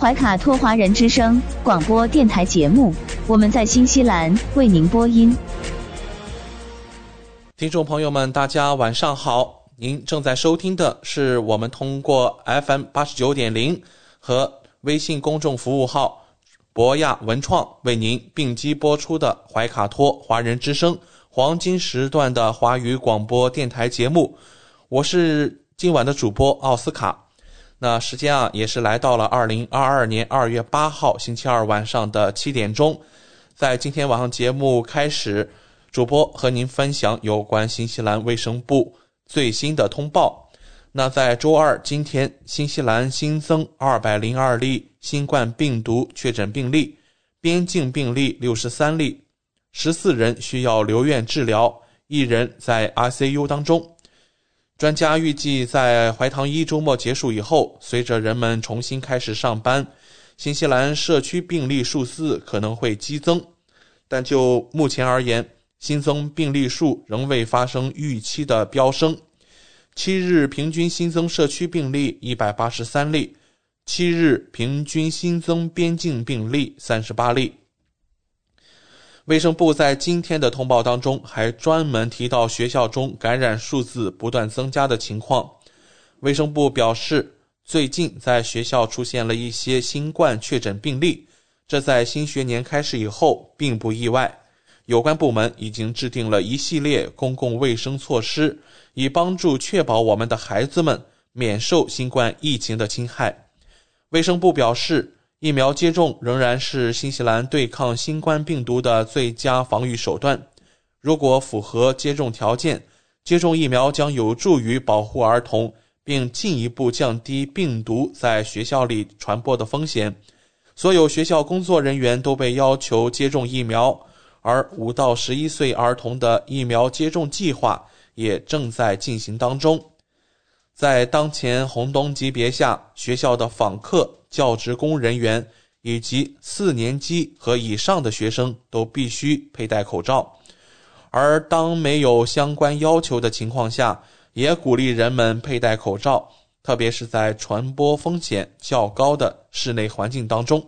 怀卡托华人之声广播电台节目，我们在新西兰为您播音。听众朋友们，大家晚上好！您正在收听的是我们通过 FM 八十九点零和微信公众服务号博亚文创为您并机播出的怀卡托华人之声黄金时段的华语广播电台节目。我是今晚的主播奥斯卡。那时间啊，也是来到了二零二二年二月八号星期二晚上的七点钟。在今天晚上节目开始，主播和您分享有关新西兰卫生部最新的通报。那在周二今天，新西兰新增二百零二例新冠病毒确诊病例，边境病例六十三例，十四人需要留院治疗，一人在 ICU 当中。专家预计，在怀唐一周末结束以后，随着人们重新开始上班，新西兰社区病例数字可能会激增。但就目前而言，新增病例数仍未发生预期的飙升。七日平均新增社区病例一百八十三例，七日平均新增边境病例三十八例。卫生部在今天的通报当中还专门提到学校中感染数字不断增加的情况。卫生部表示，最近在学校出现了一些新冠确诊病例，这在新学年开始以后并不意外。有关部门已经制定了一系列公共卫生措施，以帮助确保我们的孩子们免受新冠疫情的侵害。卫生部表示，疫苗接种仍然是新西兰对抗新冠病毒的最佳防御手段。如果符合接种条件，接种疫苗将有助于保护儿童，并进一步降低病毒在学校里传播的风险。所有学校工作人员都被要求接种疫苗，而五到十一岁儿童的疫苗接种计划也正在进行当中。在当前红灯级别下，学校的访客、教职工人员以及四年级和以上的学生都必须佩戴口罩。而当没有相关要求的情况下，也鼓励人们佩戴口罩，特别是在传播风险较高的室内环境当中。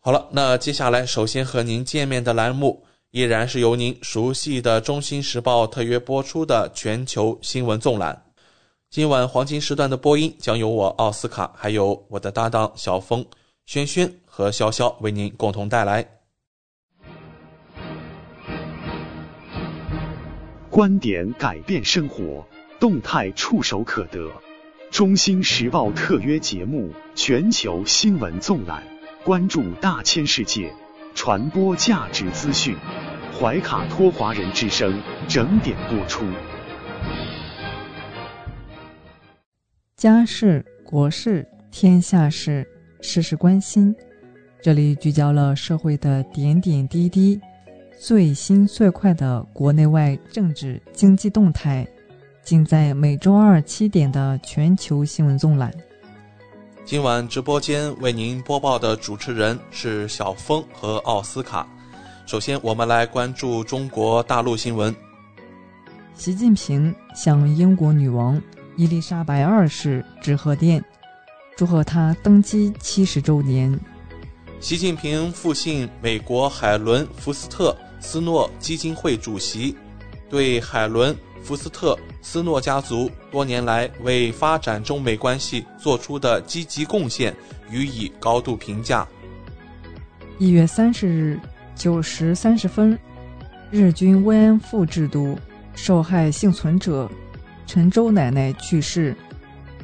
好了，那接下来首先和您见面的栏目依然是由您熟悉的《中心时报》特约播出的全球新闻纵览。今晚黄金时段的播音将由我奥斯卡，还有我的搭档小峰、轩轩和潇潇为您共同带来。观点改变生活，动态触手可得。中心时报特约节目《全球新闻纵览》，关注大千世界，传播价值资讯。怀卡托华人之声整点播出。家事、国事、天下事，事事关心。这里聚焦了社会的点点滴滴，最新最快的国内外政治经济动态，尽在每周二七点的全球新闻纵览。今晚直播间为您播报的主持人是小峰和奥斯卡。首先，我们来关注中国大陆新闻。习近平向英国女王伊丽莎白二世致贺电，祝贺她登基七十周年。习近平复信美国海伦福斯特斯诺基金会主席，对海伦福斯特斯诺家族多年来为发展中美关系做出的积极贡献予以高度评价。一月三十日九时三十分，日军慰安妇制度受害幸存者陈周奶奶去世，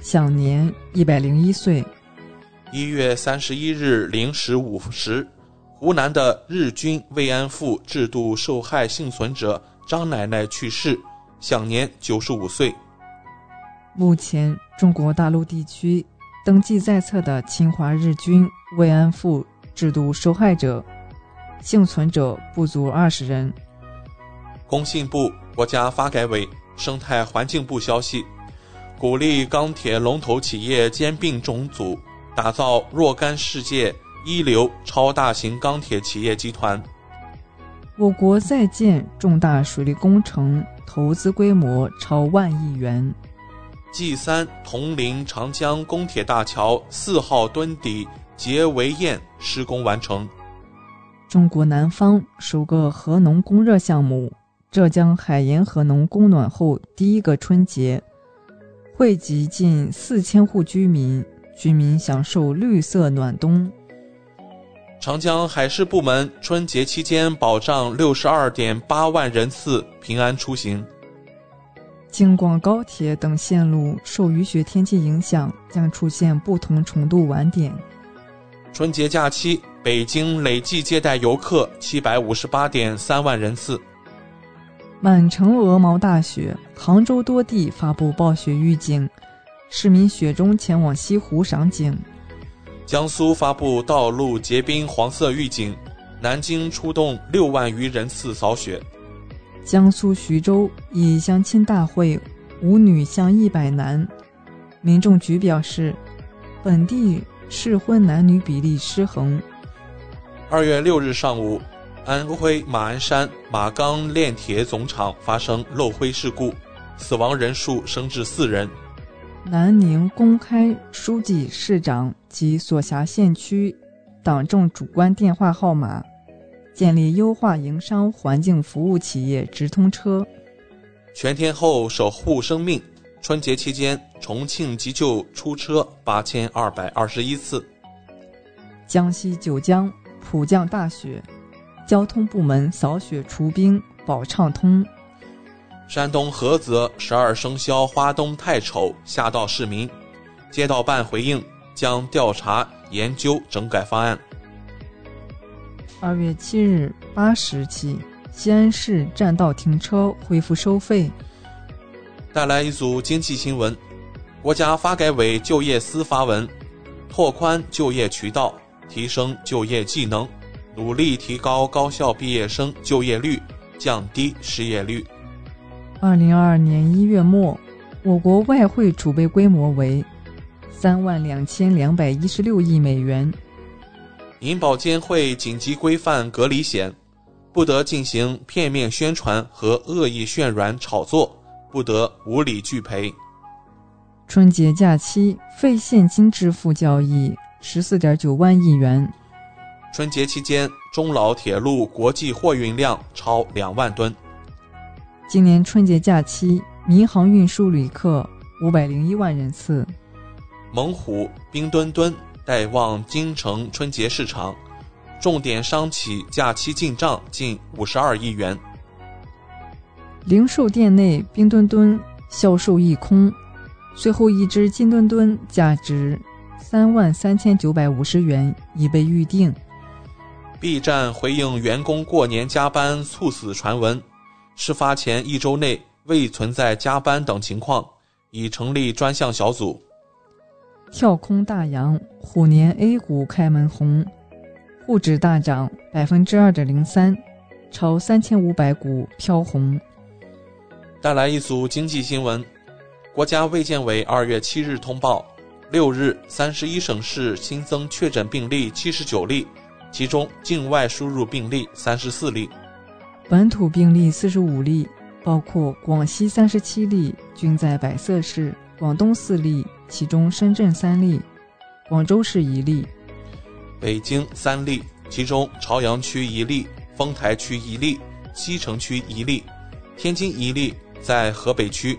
享年一百零一岁。一月三十一日零时五时，湖南的日军慰安妇制度受害幸存者张奶奶去世，享年九十五岁。目前，中国大陆地区登记在册的侵华日军慰安妇制度受害者幸存者不足二十人。工信部、国家发改委、生态环境部消息，鼓励钢铁龙头企业兼并重组，打造若干世界一流超大型钢铁企业集团。我国在建重大水利工程，投资规模超万亿元。G 三铜陵长江公铁大桥四号墩底结围堰施工完成。中国南方首个核能供热项目。浙江海盐核能供暖后第一个春节，惠及近四千户居民，居民享受绿色暖冬。长江海事部门春节期间保障六十二点八万人次平安出行。京广高铁等线路受雨雪天气影响，将出现不同程度晚点。春节假期，北京累计接待游客七百五十八点三万人次。满城鹅毛大雪，杭州多地发布暴雪预警，市民雪中前往西湖赏景。江苏发布道路结冰黄色预警，南京出动六万余人次扫雪。江苏徐州以相亲大会五女相一百男，民政局表示，本地适婚男女比例失衡。二月六日上午。安徽马鞍山马钢炼铁总厂发生漏灰事故，死亡人数升至四人。南宁公开书记、市长及所辖县区党政主官电话号码，建立优化营商环境服务企业直通车。全天候守护生命，春节期间重庆急救出车八千二百二十一次。江西九江普降大雪。交通部门扫雪除冰保畅通。山东菏泽十二生肖花灯太丑吓到市民，街道办回应将调查研究整改方案。二月七日八时起，西安市占道停车恢复收费。带来一组经济新闻：国家发改委就业司发文，拓宽就业渠道，提升就业技能。努力提高高校毕业生就业率，降低失业率。二零二二年一月末，我国外汇储备规模为三万两千两百一十六亿美元。银保监会紧急规范隔离险，不得进行片面宣传和恶意渲染炒作，不得无理拒赔。春节假期非现金支付交易十四点九万亿元。春节期间，中老铁路国际货运量超两万吨。今年春节假期，民航运输旅客五百零一万人次。猛虎、冰墩墩带旺京城春节市场，重点商企假期进账近五十二亿元。零售店内冰墩墩销售一空，最后一只金墩墩价值三万三千九百五十元已被预定。B 站回应员工过年加班猝死传闻，事发前一周内未存在加班等情况，已成立专项小组。跳空大阳，虎年 A 股开门红，沪指大涨百分之二点零三，超三千五百股飘红。带来一组经济新闻：国家卫健委二月七日通报，六日三十一省市新增确诊病例七十九例。其中境外输入病例三十四例，本土病例四十五例，包括广西三十七例，均在百色市；广东四例，其中深圳三例，广州市一例；北京三例，其中朝阳区一例，丰台区一例，西城区一例，天津一例在河北区。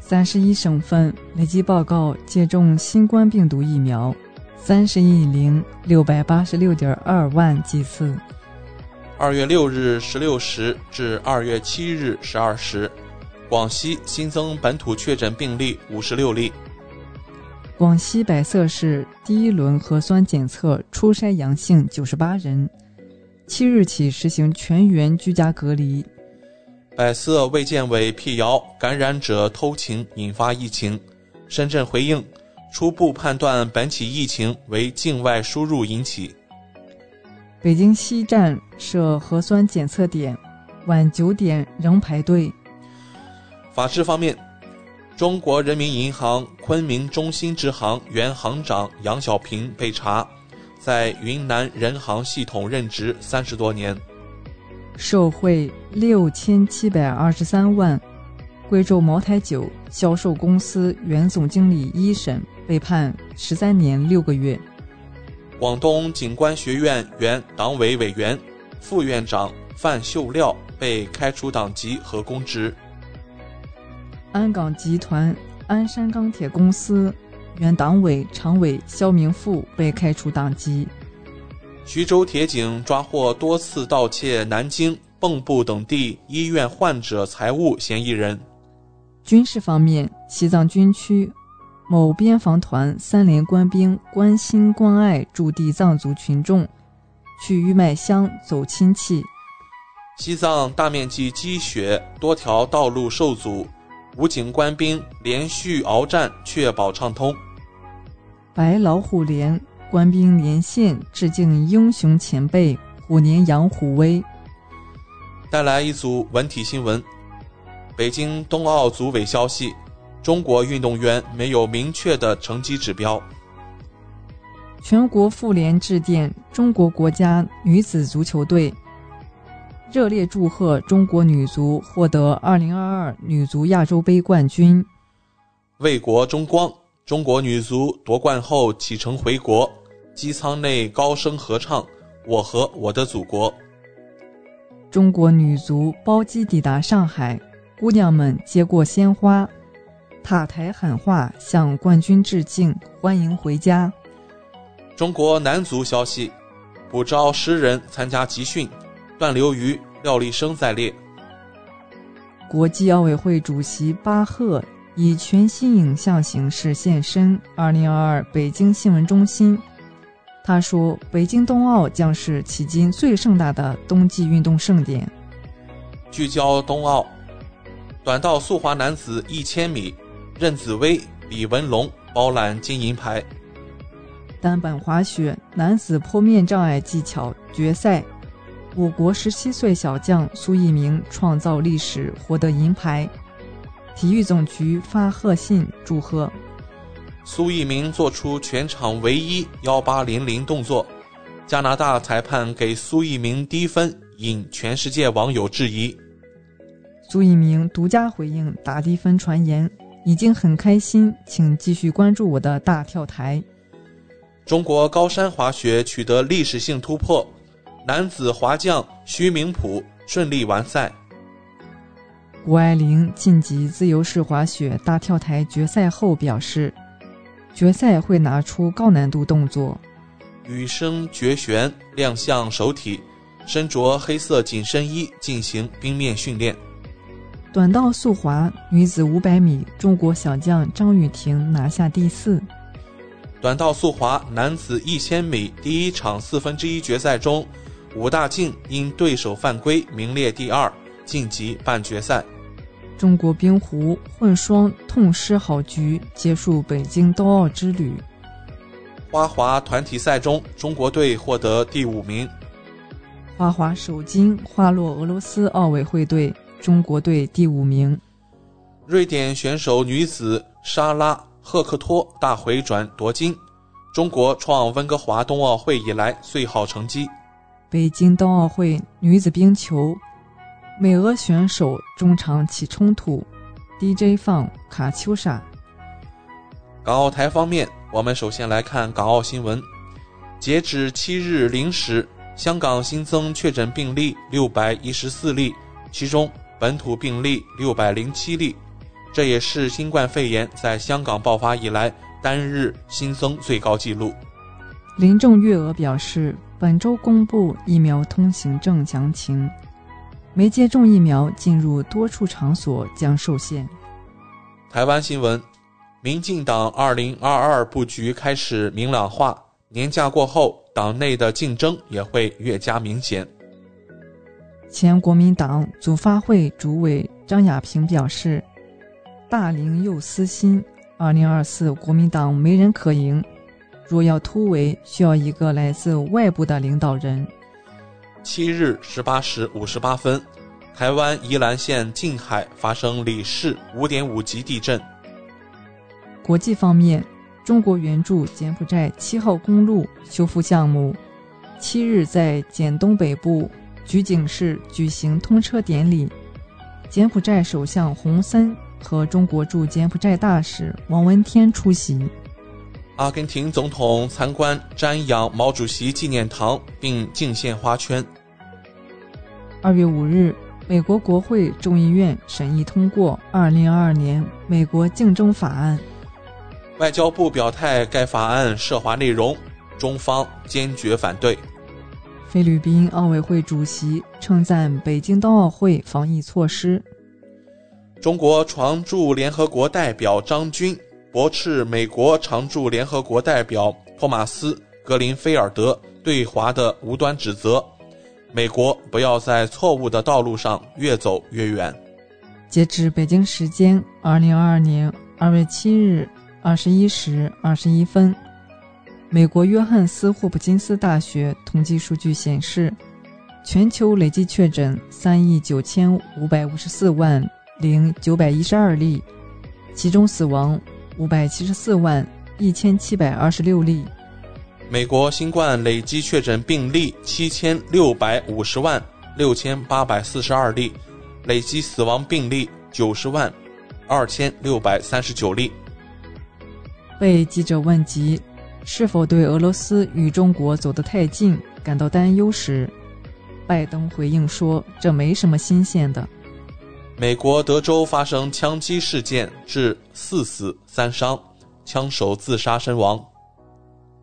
三十一省份累计报告接种新冠病毒疫苗。三十亿零六百八十六点二万剂次。二月六日十六时至二月七日十二时，广西新增本土确诊病例五十六例。广西百色市第一轮核酸检测初筛阳性九十八人，七日起实行全员居家隔离。百色卫健委辟谣感染者偷情引发疫情，深圳回应初步判断本起疫情为境外输入引起。北京西站设核酸检测点，晚九点仍排队。法治方面，中国人民银行昆明中心支行原行长杨小平被查，在云南人行系统任职三十多年，受贿六千七百二十三万。贵州茅台酒销售公司原总经理一审被判十三年六个月。广东警官学院原党委委员、副院长范秀廖被开除党籍和公职。鞍钢集团鞍山钢铁公司原党委常委肖明富被开除党籍。徐州铁警抓获多次盗窃南京、蚌埠等地医院患者财物嫌疑人。军事方面，西藏军区。某边防团三连官兵关心关爱驻地藏族群众，去玉麦乡走亲戚。西藏大面积积雪，多条道路受阻，武警官兵连续鏖战，确保畅通。白老虎连官兵连线致敬英雄前辈，虎年扬虎威。带来一组文体新闻：北京冬奥组委消息。中国运动员没有明确的成绩指标。全国妇联致电中国国家女子足球队，热烈祝贺中国女足获得2022女足亚洲杯冠军。为国争光，中国女足夺冠后启程回国，机舱内高声合唱《我和我的祖国》。中国女足包机抵达上海，姑娘们接过鲜花。塔台喊话，向冠军致敬，欢迎回家。中国男足消息：补招十人参加集训，段流于、廖立生在列。国际奥委会主席巴赫以全新影像形式现身二零二二北京新闻中心。他说：“北京冬奥将是迄今最盛大的冬季运动盛典。”聚焦冬奥，短道速滑男子一千米。任子威、李文龙包揽金银牌。单板滑雪男子坡面障碍技巧决赛，我国十七岁小将苏翊鸣创造历史，获得银牌。体育总局发贺信祝贺。苏翊鸣做出全场唯一幺八零零动作，加拿大裁判给苏翊鸣低分，引全世界网友质疑。苏翊鸣独家回应打低分传言。已经很开心，请继续关注我的大跳台。中国高山滑雪取得历史性突破，男子滑降徐明普顺利完赛。谷爱凌晋级自由式滑雪大跳台决赛后表示，决赛会拿出高难度动作。羽生结弦亮相首体，身着黑色紧身衣进行冰面训练。短道速滑女子500米，中国小将张雨婷拿下第四。短道速滑男子1000米第一场四分之一决赛中，武大靖因对手犯规名列第二，晋级半决赛。中国冰壶混双痛失好局，结束北京冬奥之旅。花滑团体赛中，中国队获得第五名。花滑首金花落俄罗斯奥委会队。中国队第五名。瑞典选手女子莎拉赫克托大回转夺金，中国创温哥华冬奥会以来最好成绩。北京冬奥会女子冰球，美俄选手中场起冲突，DJ 放卡秋莎。港澳台方面，我们首先来看港澳新闻。截止七日零时，香港新增确诊病例六百一十四例，其中。本土病例六百零七例，这也是新冠肺炎在香港爆发以来单日新增最高纪录。林郑月娥表示，本周公布疫苗通行证详情，没接种疫苗进入多处场所将受限。台湾新闻：民进党二零二二布局开始明朗化，年假过后，党内的竞争也会越加明显。前国民党组发会主委张亚平表示：“大龄又私心，二零二四国民党没人可赢。若要突围，需要一个来自外部的领导人。”七日十八时五十八分，台湾宜兰县近海发生里氏五点五级地震。国际方面，中国援助柬埔寨七号公路修复项目，七日在柬东北部。举景市举行通车典礼，柬埔寨首相洪森和中国驻柬埔寨大使王文天出席。阿根廷总统参观瞻仰毛主席纪念堂并敬献花圈。二月五日，美国国会众议院审议通过《二零二二年美国竞争法案》。外交部表态，该法案涉华内容，中方坚决反对。菲律宾奥委会主席称赞北京冬奥会防疫措施。中国常驻联合国代表张军驳斥美国常驻联合国代表托马斯·格林菲尔德对华的无端指责，美国不要在错误的道路上越走越远。截至北京时间二零二二年二月七日二十一时二十一分。美国约翰斯霍普金斯大学统计数据显示，全球累计确诊三亿九千五百五十四万零九百一十二例，其中死亡五百七十四万一千七百二十六例。美国新冠累计确诊病例七千六百五十万六千八百四十二例，累计死亡病例九十万二千六百三十九例。被记者问及。是否对俄罗斯与中国走得太近感到担忧时，拜登回应说：“这没什么新鲜的。”美国德州发生枪击事件，致四死三伤，枪手自杀身亡。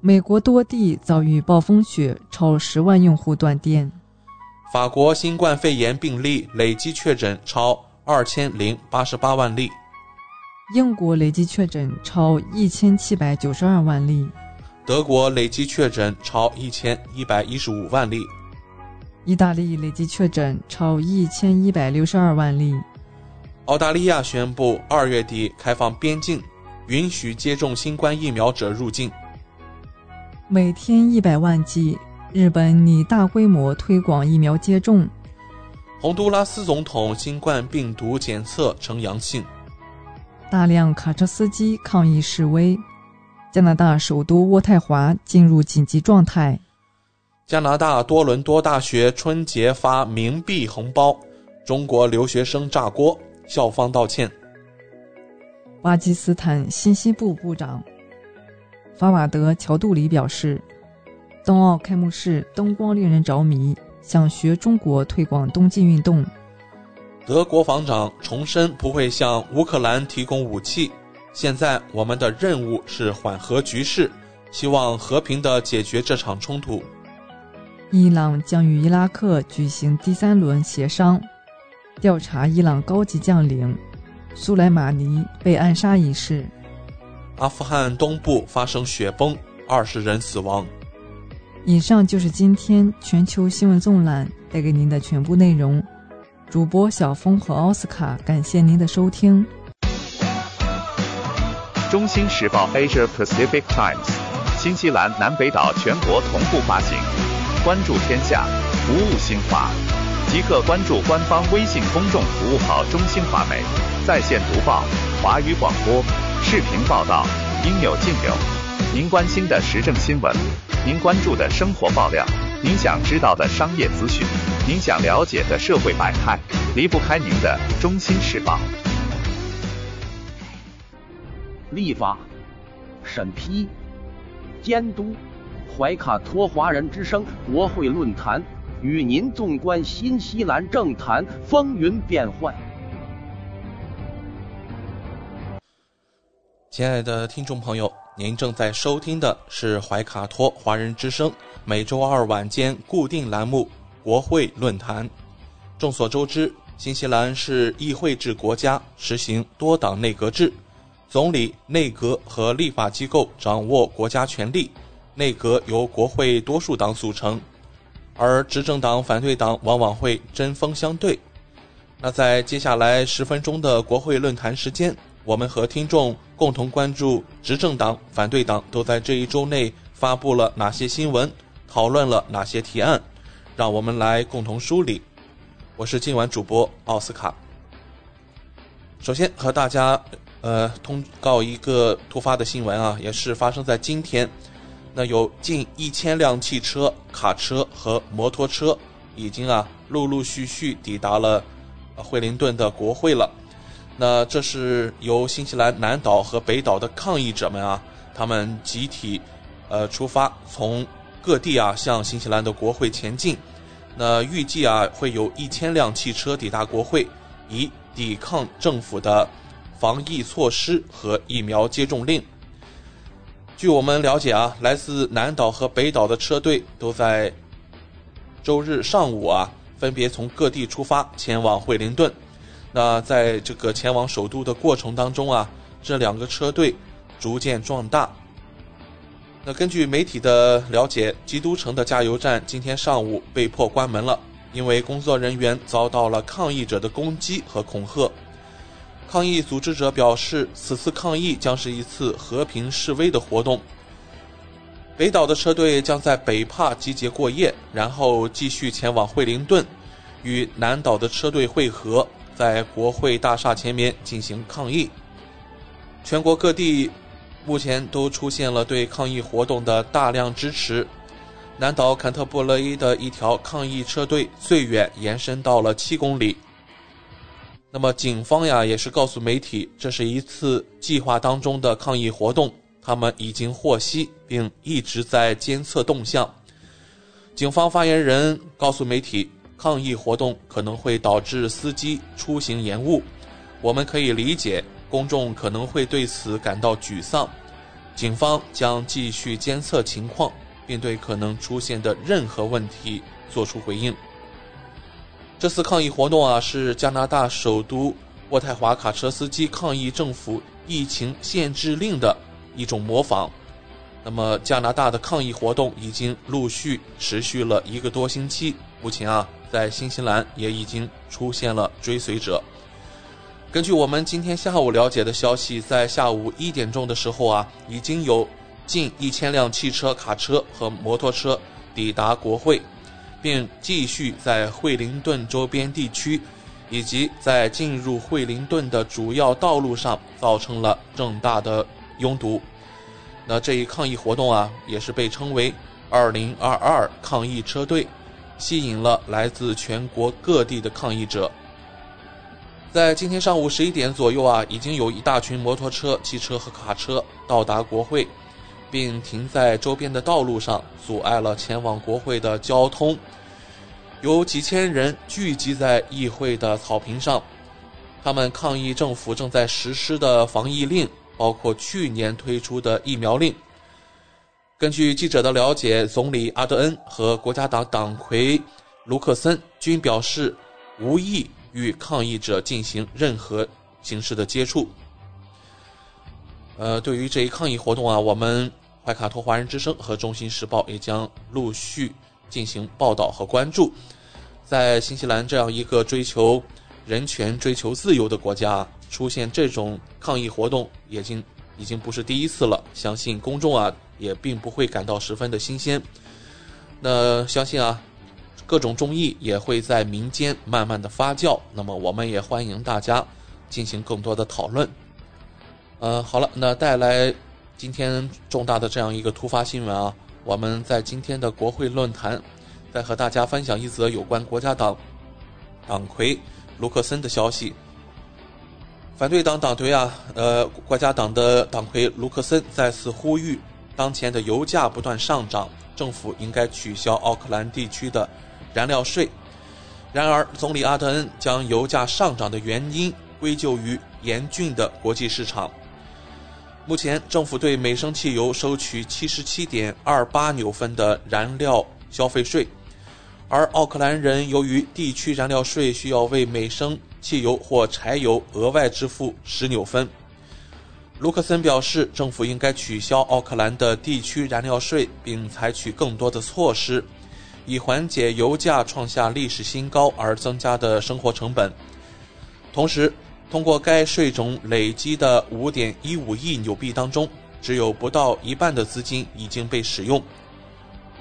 美国多地遭遇暴风雪，超十万用户断电。法国新冠肺炎病例累计确诊超二千零八十八万例。英国累计确诊超一千七百九十二万例。德国累计确诊超一千一百一十五万例，意大利累计确诊超一千一百六十二万例，澳大利亚宣布二月底开放边境，允许接种新冠疫苗者入境。每天一百万剂，日本拟大规模推广疫苗接种。洪都拉斯总统新冠病毒检测呈阳性。大量卡车司机抗议示威。加拿大首都渥太华进入紧急状态。加拿大多伦多大学春节发冥币红包，中国留学生炸锅，校方道歉。巴基斯坦信息部部长法瓦德·乔杜里表示，冬奥开幕式灯光令人着迷，想学中国推广冬季运动。德国防长重申不会向乌克兰提供武器。现在我们的任务是缓和局势，希望和平的解决这场冲突。伊朗将与伊拉克举行第三轮协商，调查伊朗高级将领苏莱马尼被暗杀一事。阿富汗东部发生雪崩，二十人死亡。以上就是今天全球新闻纵览带给您的全部内容。主播小峰和奥斯卡，感谢您的收听。中新时报 Asia Pacific Times，新西兰南北岛全国同步发行。关注天下，服务新华，即刻关注官方微信公众服务号“中新华媒”，在线读报、华语广播、视频报道，应有尽有。您关心的时政新闻，您关注的生活爆料，您想知道的商业资讯，您想了解的社会百态，离不开您的中新时报。立法、审批、监督，怀卡托华人之声国会论坛与您纵观新西兰政坛风云变幻。亲爱的听众朋友，您正在收听的是怀卡托华人之声每周二晚间固定栏目《国会论坛》。众所周知，新西兰是议会制国家，实行多党内阁制，总理、内阁和立法机构掌握国家权力，内阁由国会多数党组成，而执政党、反对党往往会针锋相对。那在接下来十分钟的国会论坛时间，我们和听众共同关注执政党、反对党都在这一周内发布了哪些新闻，讨论了哪些提案，让我们来共同梳理。我是今晚主播奥斯卡。首先和大家呃通告一个突发的新闻啊，也是发生在今天。那有近一千辆汽车、卡车和摩托车已经啊陆陆续续抵达了。惠灵顿的国会了，那这是由新西兰南岛和北岛的抗议者们啊，他们集体，呃出发，从各地啊向新西兰的国会前进。那预计啊会有一千辆汽车抵达国会，以抵抗政府的防疫措施和疫苗接种令。据我们了解啊，来自南岛和北岛的车队都在周日上午啊。分别从各地出发前往惠灵顿。那在这个前往首都的过程当中啊，这两个车队逐渐壮大。那根据媒体的了解，基督城的加油站今天上午被迫关门了，因为工作人员遭到了抗议者的攻击和恐吓。抗议组织者表示，此次抗议将是一次和平示威的活动。北岛的车队将在北帕集结过夜，然后继续前往惠灵顿，与南岛的车队会合，在国会大厦前面进行抗议。全国各地目前都出现了对抗议活动的大量支持。南岛坎特布雷的一条抗议车队最远延伸到了七公里。那么警方呀也是告诉媒体，这是一次计划当中的抗议活动。他们已经获悉，并一直在监测动向。警方发言人告诉媒体，抗议活动可能会导致司机出行延误。我们可以理解，公众可能会对此感到沮丧。警方将继续监测情况，并对可能出现的任何问题作出回应。这次抗议活动啊，是加拿大首都渥太华卡车司机抗议政府疫情限制令的。一种模仿。那么，加拿大的抗议活动已经陆续持续了一个多星期。目前啊，在新西兰也已经出现了追随者。根据我们今天下午了解的消息，在下午一点钟的时候啊，已经有近一千辆汽车、卡车和摩托车抵达国会，并继续在惠灵顿周边地区以及在进入惠灵顿的主要道路上造成了重大的。拥堵，那这一抗议活动啊，也是被称为“二零二二抗议车队”，吸引了来自全国各地的抗议者。在今天上午十一点左右啊，已经有一大群摩托车、汽车和卡车到达国会，并停在周边的道路上，阻碍了前往国会的交通。有几千人聚集在议会的草坪上，他们抗议政府正在实施的防疫令。包括去年推出的疫苗令。根据记者的了解，总理阿德恩和国家党党魁卢克森均表示无意与抗议者进行任何形式的接触。呃，对于这一抗议活动啊，我们怀卡托华人之声和中新时报也将陆续进行报道和关注。在新西兰这样一个追求人权、追求自由的国家。出现这种抗议活动，已经已经不是第一次了。相信公众啊，也并不会感到十分的新鲜。那相信啊，各种众议也会在民间慢慢的发酵。那么，我们也欢迎大家进行更多的讨论。呃，好了，那带来今天重大的这样一个突发新闻啊，我们在今天的国会论坛，再和大家分享一则有关国家党党魁卢克森的消息。反对党党魁啊，呃，国家党的党魁卢克森再次呼吁，当前的油价不断上涨，政府应该取消奥克兰地区的燃料税。然而，总理阿德恩将油价上涨的原因归咎于严峻的国际市场。目前，政府对每升汽油收取七十七点二八纽分的燃料消费税，而奥克兰人由于地区燃料税需要为每升汽油或柴油额外支付十纽分。卢克森表示，政府应该取消奥克兰的地区燃料税，并采取更多的措施，以缓解油价创下历史新高而增加的生活成本。同时，通过该税种累积的5.15亿纽币当中，只有不到一半的资金已经被使用。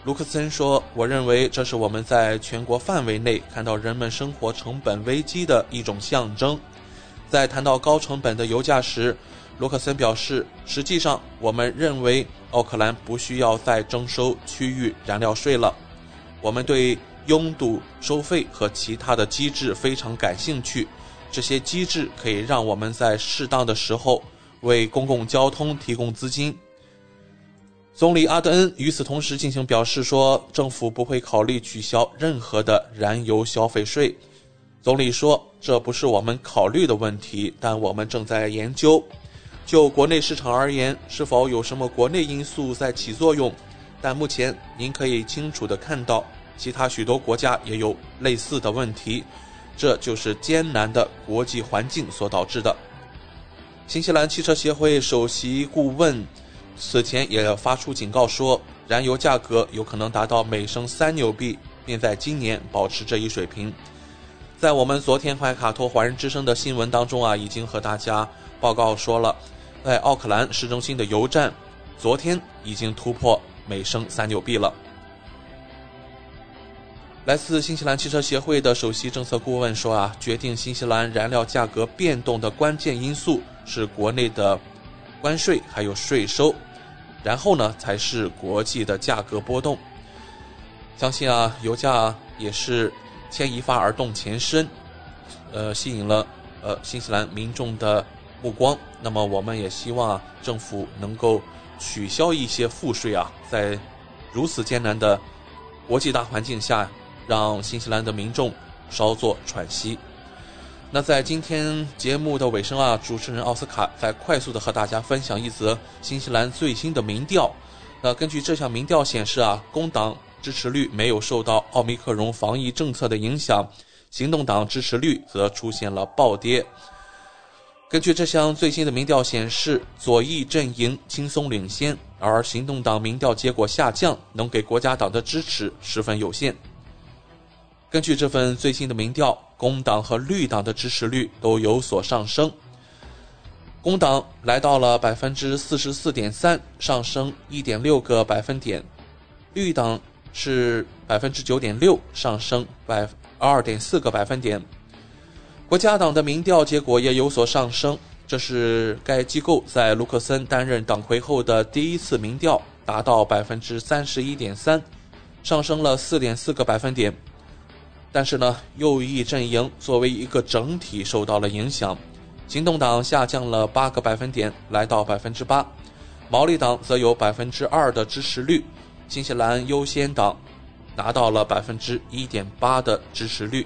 卢克森说：“我认为这是我们在全国范围内看到人们生活成本危机的一种象征。”在谈到高成本的油价时，卢克森表示：“实际上，我们认为奥克兰不需要再征收区域燃料税了。我们对拥堵收费和其他的机制非常感兴趣。”这些机制可以让我们在适当的时候为公共交通提供资金。总理阿德恩与此同时进行表示说，政府不会考虑取消任何的燃油消费税。总理说，这不是我们考虑的问题，但我们正在研究。就国内市场而言，是否有什么国内因素在起作用？但目前您可以清楚地看到，其他许多国家也有类似的问题。这就是艰难的国际环境所导致的。新西兰汽车协会首席顾问此前也发出警告说，燃油价格有可能达到每升三纽币，并在今年保持这一水平。在我们昨天怀卡托华人之声的新闻当中啊，已经和大家报告说了，在奥克兰市中心的油站，昨天已经突破每升三纽币了。来自新西兰汽车协会的首席政策顾问说：“啊，决定新西兰燃料价格变动的关键因素是国内的关税还有税收，然后呢才是国际的价格波动。相信啊，油价也是牵一发而动全身，呃，吸引了呃新西兰民众的目光。那么，我们也希望啊，政府能够取消一些赋税啊，在如此艰难的国际大环境下。”让新西兰的民众稍作喘息。那在今天节目的尾声啊，主持人奥斯卡在快速的和大家分享一则新西兰最新的民调。那根据这项民调显示啊，工党支持率没有受到奥密克戎防疫政策的影响，行动党支持率则出现了暴跌。根据这项最新的民调显示，左翼阵营轻松领先，而行动党民调结果下降，能给国家党的支持十分有限。根据这份最新的民调，工党和绿党的支持率都有所上升。工党来到了百分之四十四点三，上升一点六个百分点；绿党是百分之九点六，上升百二点四个百分点。国家党的民调结果也有所上升，这是该机构在卢克森担任党魁后的第一次民调，达到百分之三十一点三，上升了四点四个百分点。但是呢，右翼阵营作为一个整体受到了影响，行动党下降了八个百分点，来到百分之八；毛利党则有百分之二的支持率，新西兰优先党拿到了百分之一点八的支持率。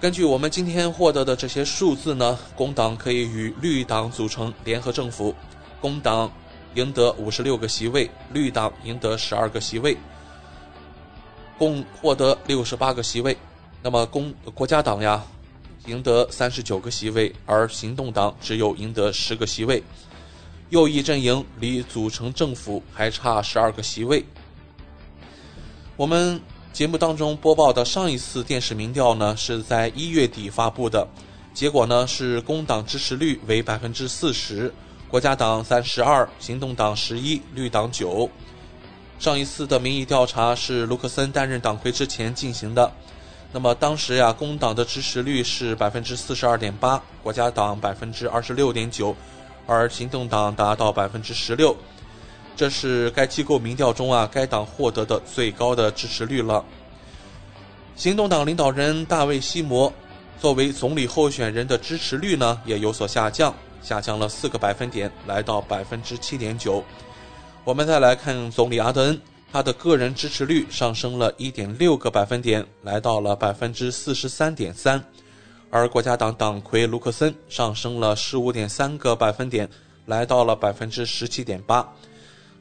根据我们今天获得的这些数字呢，工党可以与绿党组成联合政府，工党赢得五十六个席位，绿党赢得十二个席位。共获得六十八个席位，那么公国家党呀，赢得三十九个席位，而行动党只有赢得十个席位，右翼阵营离组成政府还差十二个席位。我们节目当中播报的上一次电视民调呢，是在一月底发布的，结果呢是工党支持率为百分之四十，国家党三十二，行动党十一，绿党九。上一次的民意调查是卢克森担任党魁之前进行的，那么当时呀，工党的支持率是百分之四十二点八，国家党百分之二十六点九，而行动党达到百分之十六，这是该机构民调中啊该党获得的最高的支持率了。行动党领导人大卫·西摩作为总理候选人的支持率呢也有所下降，下降了四个百分点，来到百分之七点九。我们再来看总理阿德恩，他的个人支持率上升了一点六个百分点，来到了百分之四十三点三，而国家党党魁卢克森上升了十五点三个百分点，来到了百分之十七点八。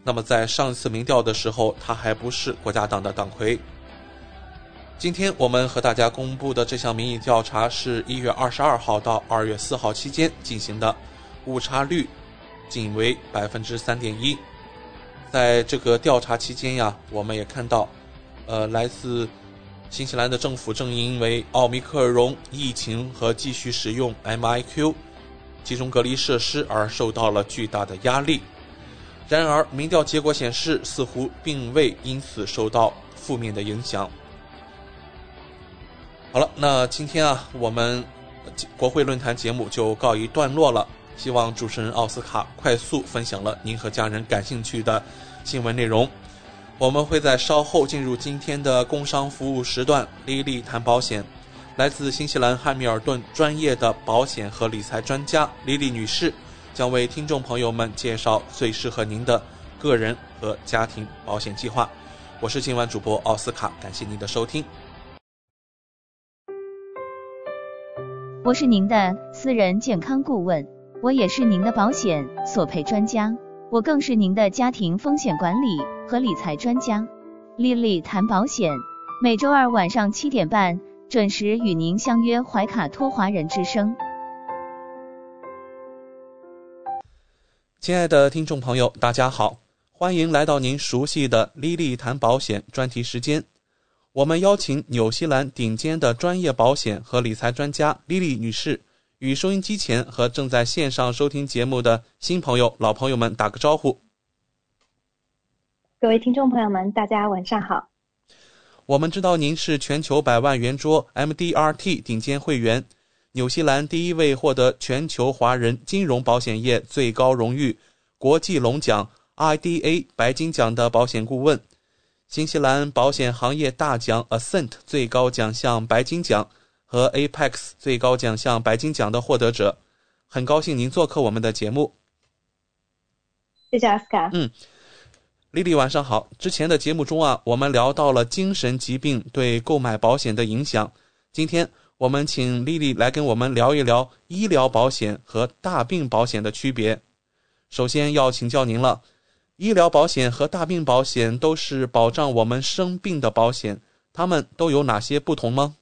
那么在上一次民调的时候，他还不是国家党的党魁。今天我们和大家公布的这项民意调查是一月二十二号到二月四号期间进行的，误差率仅为百分之三点一。在这个调查期间呀，我们也看到，呃，来自新西兰的政府正因为奥密克戎疫情和继续使用 MIQ 集中隔离设施而受到了巨大的压力。然而，民调结果显示，似乎并未因此受到负面的影响。好了，那今天啊，我们国会论坛节目就告一段落了。希望主持人奥斯卡快速分享了您和家人感兴趣的新闻内容。我们会在稍后进入今天的工商服务时段，莉莉谈保险。来自新西兰汉密尔顿专业的保险和理财专家莉莉女士。将为听众朋友们介绍最适合您的个人和家庭保险计划。我是今晚主播奥斯卡，感谢您的收听。我是您的私人健康顾问，我也是您的保险索赔专家，我更是您的家庭风险管理和理财专家。丽丽谈保险，每周二晚上七点半准时与您相约怀卡托华人之声。亲爱的听众朋友，大家好，欢迎来到您熟悉的“莉莉谈保险”专题时间。我们邀请纽西兰顶尖的专业保险和理财专家莉莉女士，与收音机前和正在线上收听节目的新朋友、老朋友们打个招呼。各位听众朋友们，大家晚上好。我们知道您是全球百万圆桌 MDRT 顶尖会员。纽西兰第一位获得全球华人金融保险业最高荣誉国际龙奖 IDA 白金奖的保险顾问，新西兰保险行业大奖 Ascent 最高奖项白金奖和 Apex 最高奖项白金奖的获得者，很高兴您做客我们的节目。谢谢阿斯卡。嗯，丽丽晚上好。之前的节目中啊，我们聊到了精神疾病对购买保险的影响，今天。我们请丽丽来跟我们聊一聊医疗保险和大病保险的区别。首先要请教您了，医疗保险和大病保险都是保障我们生病的保险，它们都有哪些不同吗？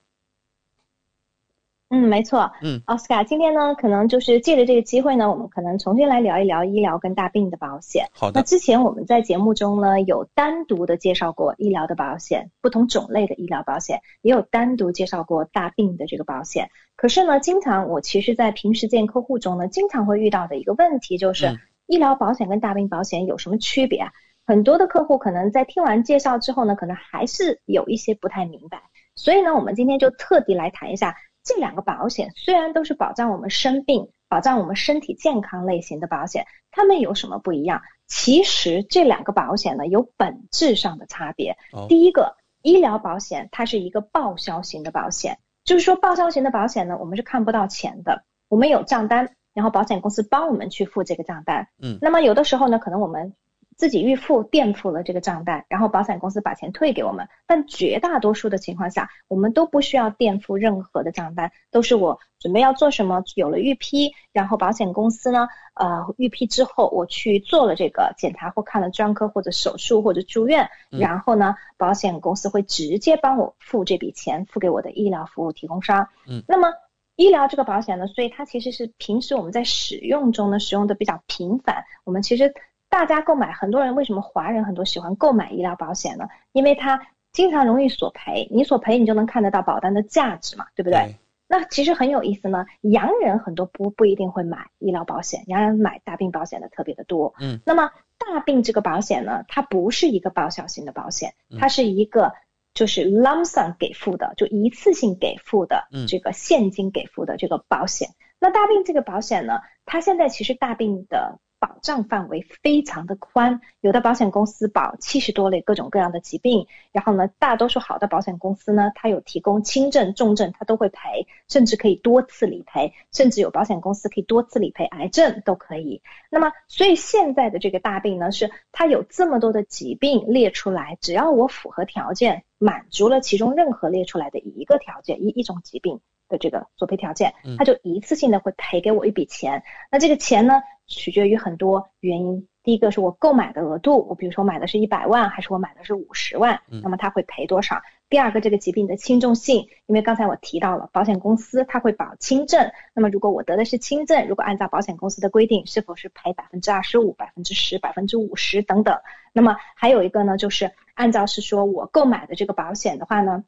嗯，没错。嗯，奥斯卡，今天呢，可能就是借着这个机会呢，我们可能重新来聊一聊医疗跟大病的保险。好的。那之前我们在节目中呢，有单独的介绍过医疗的保险，不同种类的医疗保险，也有单独介绍过大病的这个保险。可是呢，经常我其实，在平时见客户中呢，经常会遇到的一个问题就是，医疗保险跟大病保险有什么区别啊？很多的客户可能在听完介绍之后呢，可能还是有一些不太明白。所以呢，我们今天就特地来谈一下。这两个保险虽然都是保障我们生病、保障我们身体健康类型的保险，它们有什么不一样？其实这两个保险呢有本质上的差别。第一个，医疗保险它是一个报销型的保险，就是说报销型的保险呢，我们是看不到钱的，我们有账单，然后保险公司帮我们去付这个账单。嗯，那么有的时候呢，可能我们。自己预付垫付了这个账单，然后保险公司把钱退给我们。但绝大多数的情况下，我们都不需要垫付任何的账单，都是我准备要做什么，有了预批，然后保险公司呢，呃，预批之后我去做了这个检查或看了专科或者手术或者住院，然后呢，保险公司会直接帮我付这笔钱，付给我的医疗服务提供商。嗯，那么医疗这个保险呢，所以它其实是平时我们在使用中呢使用的比较频繁，我们其实。大家购买，很多人为什么华人很多喜欢购买医疗保险呢？因为它经常容易索赔，你索赔你就能看得到保单的价值嘛，对不对？那其实很有意思呢。洋人很多不不一定会买医疗保险，洋人买大病保险的特别的多。嗯，那么大病这个保险呢，它不是一个报销型的保险，它是一个就是 lump sum 给付的，就一次性给付的这个现金给付的这个保险。那大病这个保险呢，它现在其实大病的。保障范围非常的宽，有的保险公司保七十多类各种各样的疾病，然后呢，大多数好的保险公司呢，它有提供轻症、重症，它都会赔，甚至可以多次理赔，甚至有保险公司可以多次理赔癌症都可以。那么，所以现在的这个大病呢，是它有这么多的疾病列出来，只要我符合条件，满足了其中任何列出来的一个条件，一一种疾病。的这个索赔条件，他就一次性的会赔给我一笔钱。那这个钱呢，取决于很多原因。第一个是我购买的额度，我比如说买的是一百万，还是我买的是五十万，那么他会赔多少？第二个，这个疾病的轻重性，因为刚才我提到了保险公司它会保轻症，那么如果我得的是轻症，如果按照保险公司的规定，是否是赔百分之二十五、百分之十、百分之五十等等？那么还有一个呢，就是按照是说我购买的这个保险的话呢。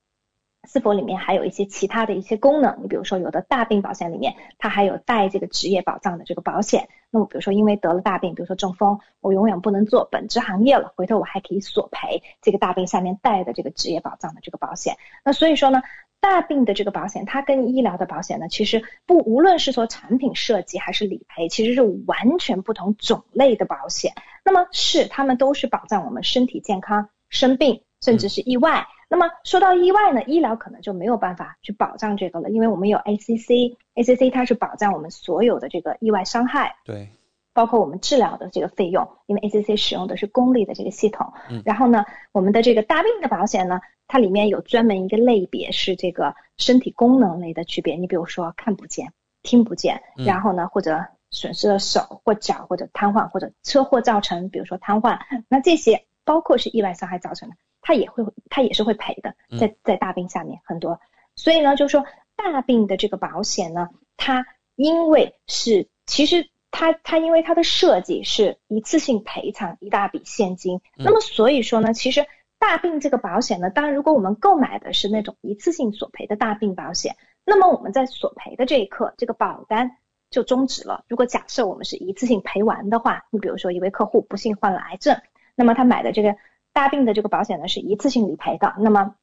是否里面还有一些其他的一些功能？你比如说，有的大病保险里面它还有带这个职业保障的这个保险。那么，比如说因为得了大病，比如说中风，我永远不能做本职行业了，回头我还可以索赔这个大病下面带的这个职业保障的这个保险。那所以说呢，大病的这个保险它跟医疗的保险呢，其实不无论是说产品设计还是理赔，其实是完全不同种类的保险。那么是他们都是保障我们身体健康、生病甚至是意外。那么说到意外呢，医疗可能就没有办法去保障这个了，因为我们有 ACC，ACC 它是保障我们所有的这个意外伤害，对，包括我们治疗的这个费用，因为 ACC 使用的是公立的这个系统。嗯。然后呢，我们的这个大病的保险呢，它里面有专门一个类别是这个身体功能类的区别，你比如说看不见、听不见，然后呢或者损失了手或脚或者瘫痪或者车祸造成，比如说瘫痪，那这些包括是意外伤害造成的。他也会，他也是会赔的，在在大病下面很多，所以呢，就是说大病的这个保险呢，它因为是其实它它因为它的设计是一次性赔偿一大笔现金，那么所以说呢，其实大病这个保险呢，当然如果我们购买的是那种一次性索赔的大病保险，那么我们在索赔的这一刻，这个保单就终止了。如果假设我们是一次性赔完的话，你比如说一位客户不幸患了癌症，那么他买的这个。大病的这个保险呢是一次性理赔的，那么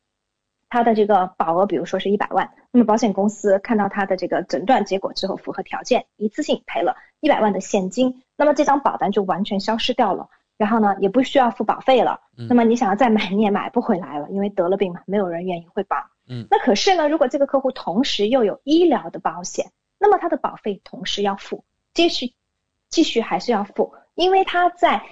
它的这个保额，比如说是一百万，那么保险公司看到它的这个诊断结果之后符合条件，一次性赔了一百万的现金，那么这张保单就完全消失掉了，然后呢也不需要付保费了，那么你想要再买你也买不回来了，因为得了病嘛，没有人愿意会保。嗯，那可是呢，如果这个客户同时又有医疗的保险，那么他的保费同时要付，继续继续还是要付，因为他在。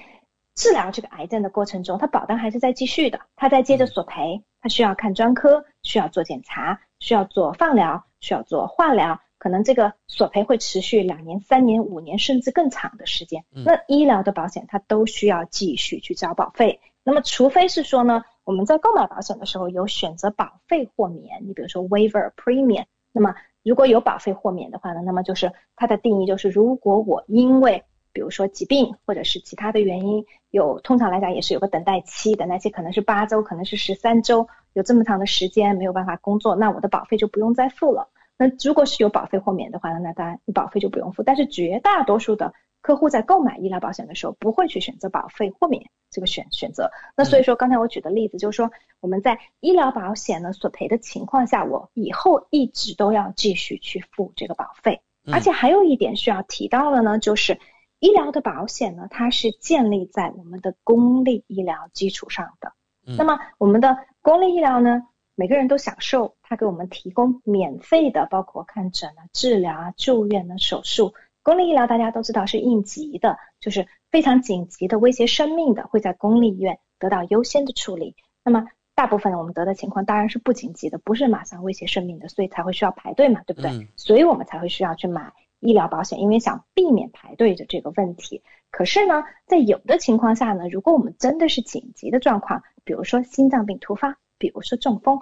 治疗这个癌症的过程中，他保单还是在继续的，他在接着索赔，他需要看专科，需要做检查，需要做放疗，需要做化疗，可能这个索赔会持续两年、三年、五年甚至更长的时间。那医疗的保险它都需要继续去交保费。那么除非是说呢，我们在购买保险的时候有选择保费豁免，你比如说 waiver premium，那么如果有保费豁免的话呢，那么就是它的定义就是如果我因为比如说疾病或者是其他的原因，有通常来讲也是有个等待期，等待期可能是八周，可能是十三周，有这么长的时间没有办法工作，那我的保费就不用再付了。那如果是有保费豁免的话呢，那当然你保费就不用付。但是绝大多数的客户在购买医疗保险的时候，不会去选择保费豁免这个选选择。那所以说刚才我举的例子就是说，我们在医疗保险呢索赔的情况下，我以后一直都要继续去付这个保费。而且还有一点需要提到的呢，就是。医疗的保险呢，它是建立在我们的公立医疗基础上的。那么我们的公立医疗呢，每个人都享受它给我们提供免费的，包括看诊啊、治疗啊、住院啊手术。公立医疗大家都知道是应急的，就是非常紧急的、威胁生命的，会在公立医院得到优先的处理。那么大部分我们得的情况当然是不紧急的，不是马上威胁生命的，所以才会需要排队嘛，对不对？所以我们才会需要去买。医疗保险，因为想避免排队的这个问题。可是呢，在有的情况下呢，如果我们真的是紧急的状况，比如说心脏病突发，比如说中风，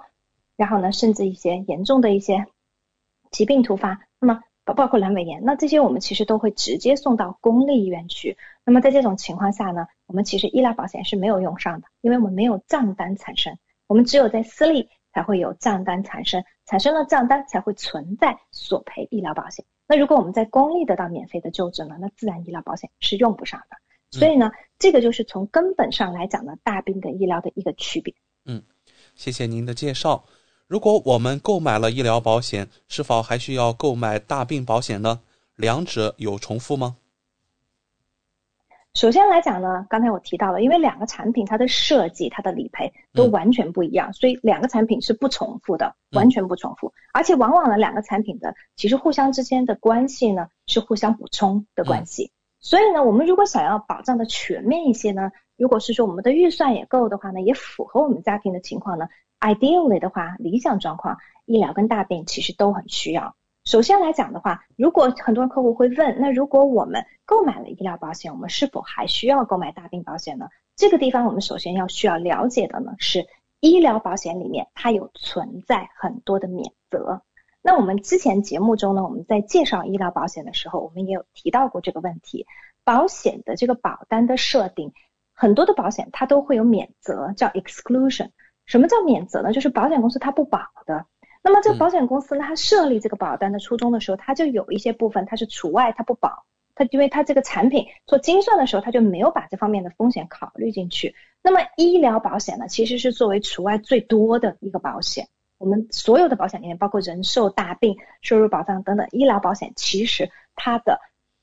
然后呢，甚至一些严重的一些疾病突发，那么包包括阑尾炎，那这些我们其实都会直接送到公立医院去。那么在这种情况下呢，我们其实医疗保险是没有用上的，因为我们没有账单产生，我们只有在私立才会有账单产生，产生了账单才会存在索赔医疗保险。那如果我们在公立得到免费的就诊呢，那自然医疗保险是用不上的。所以呢，这个就是从根本上来讲呢，大病跟医疗的一个区别。嗯，谢谢您的介绍。如果我们购买了医疗保险，是否还需要购买大病保险呢？两者有重复吗？首先来讲呢，刚才我提到了，因为两个产品它的设计、它的理赔都完全不一样，所以两个产品是不重复的，完全不重复。而且往往呢，两个产品的其实互相之间的关系呢是互相补充的关系。所以呢，我们如果想要保障的全面一些呢，如果是说我们的预算也够的话呢，也符合我们家庭的情况呢，ideally 的话，理想状况，医疗跟大病其实都很需要。首先来讲的话，如果很多客户会问，那如果我们购买了医疗保险，我们是否还需要购买大病保险呢？这个地方我们首先要需要了解的呢是，医疗保险里面它有存在很多的免责。那我们之前节目中呢，我们在介绍医疗保险的时候，我们也有提到过这个问题。保险的这个保单的设定，很多的保险它都会有免责，叫 exclusion。什么叫免责呢？就是保险公司它不保的。那么这个保险公司呢，它设立这个保单的初衷的时候，它就有一些部分它是除外，它不保，它因为它这个产品做精算的时候，它就没有把这方面的风险考虑进去。那么医疗保险呢，其实是作为除外最多的一个保险。我们所有的保险里面，包括人寿、大病、收入保障等等，医疗保险其实它的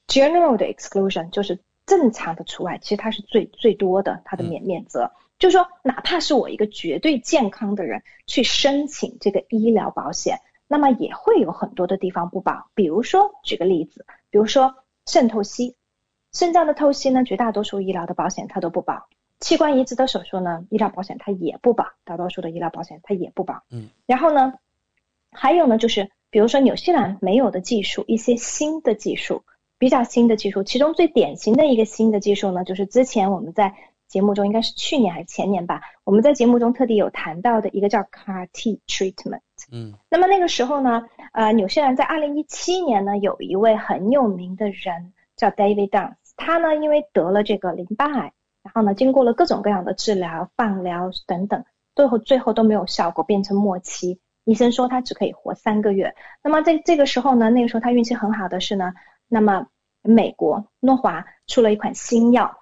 general 的 exclusion 就是正常的除外，其实它是最最多的，它的免免责。就说，哪怕是我一个绝对健康的人去申请这个医疗保险，那么也会有很多的地方不保。比如说，举个例子，比如说肾透析，肾脏的透析呢，绝大多数医疗的保险它都不保；器官移植的手术呢，医疗保险它也不保，大多数的医疗保险它也不保。嗯。然后呢，还有呢，就是比如说纽西兰没有的技术，一些新的技术，比较新的技术，其中最典型的一个新的技术呢，就是之前我们在。节目中应该是去年还是前年吧，我们在节目中特地有谈到的一个叫 CAR T treatment。嗯，那么那个时候呢，呃，纽西兰在二零一七年呢，有一位很有名的人叫 David d u n c e 他呢因为得了这个淋巴癌，然后呢经过了各种各样的治疗、放疗等等，最后最后都没有效果，变成末期，医生说他只可以活三个月。那么在这个时候呢，那个时候他运气很好的是呢，那么美国诺华出了一款新药。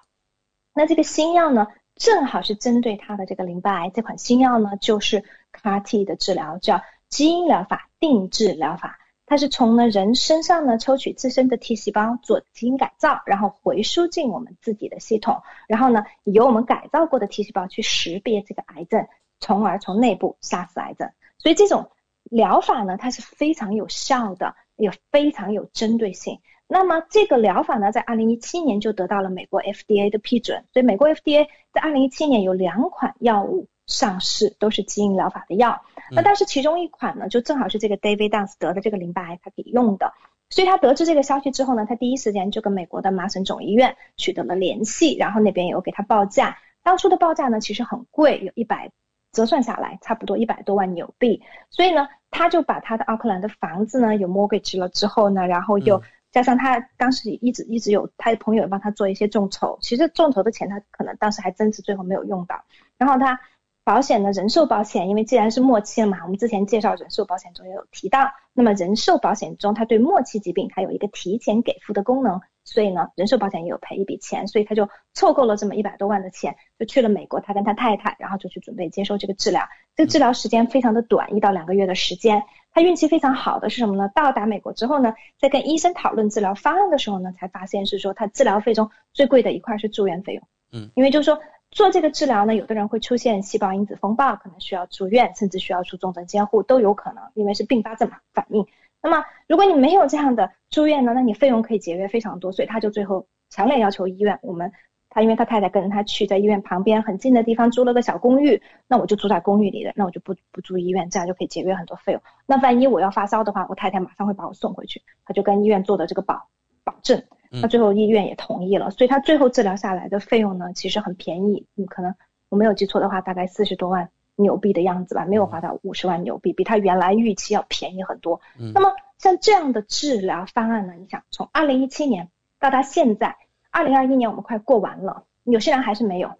那这个新药呢，正好是针对他的这个淋巴癌。这款新药呢，就是 CAR T 的治疗，叫基因疗法定制疗法。它是从呢人身上呢抽取自身的 T 细胞做基因改造，然后回输进我们自己的系统，然后呢由我们改造过的 T 细胞去识别这个癌症，从而从内部杀死癌症。所以这种疗法呢，它是非常有效的，也非常有针对性。那么这个疗法呢，在二零一七年就得到了美国 FDA 的批准，所以美国 FDA 在二零一七年有两款药物上市，都是基因疗法的药。那但是其中一款呢，就正好是这个 David Dance 得的这个淋巴癌他给用的，所以他得知这个消息之后呢，他第一时间就跟美国的麻省总医院取得了联系，然后那边有给他报价，当初的报价呢其实很贵，有一百折算下来差不多一百多万纽币，所以呢，他就把他的奥克兰的房子呢有 mortgage 了之后呢，然后又。加上他当时一直一直有他的朋友帮他做一些众筹，其实众筹的钱他可能当时还真是最后没有用到。然后他保险的人寿保险，因为既然是末期了嘛，我们之前介绍人寿保险中也有提到，那么人寿保险中它对末期疾病它有一个提前给付的功能。所以呢，人寿保险也有赔一笔钱，所以他就凑够了这么一百多万的钱，就去了美国。他跟他太太，然后就去准备接受这个治疗。这个治疗时间非常的短，一到两个月的时间。他运气非常好的是什么呢？到达美国之后呢，在跟医生讨论治疗方案的时候呢，才发现是说他治疗费中最贵的一块是住院费用。嗯，因为就是说做这个治疗呢，有的人会出现细胞因子风暴，可能需要住院，甚至需要出重症监护都有可能，因为是并发症嘛反应。那么，如果你没有这样的住院呢，那你费用可以节约非常多，所以他就最后强烈要求医院，我们他因为他太太跟着他去，在医院旁边很近的地方租了个小公寓，那我就住在公寓里的，那我就不不住医院，这样就可以节约很多费用。那万一我要发烧的话，我太太马上会把我送回去，他就跟医院做的这个保保证，那最后医院也同意了，所以他最后治疗下来的费用呢，其实很便宜，嗯，可能我没有记错的话，大概四十多万。牛币的样子吧，没有花到五十万牛币，比他原来预期要便宜很多。那么像这样的治疗方案呢？你想从二零一七年到他现在二零二一年，我们快过完了，有些人还是没有。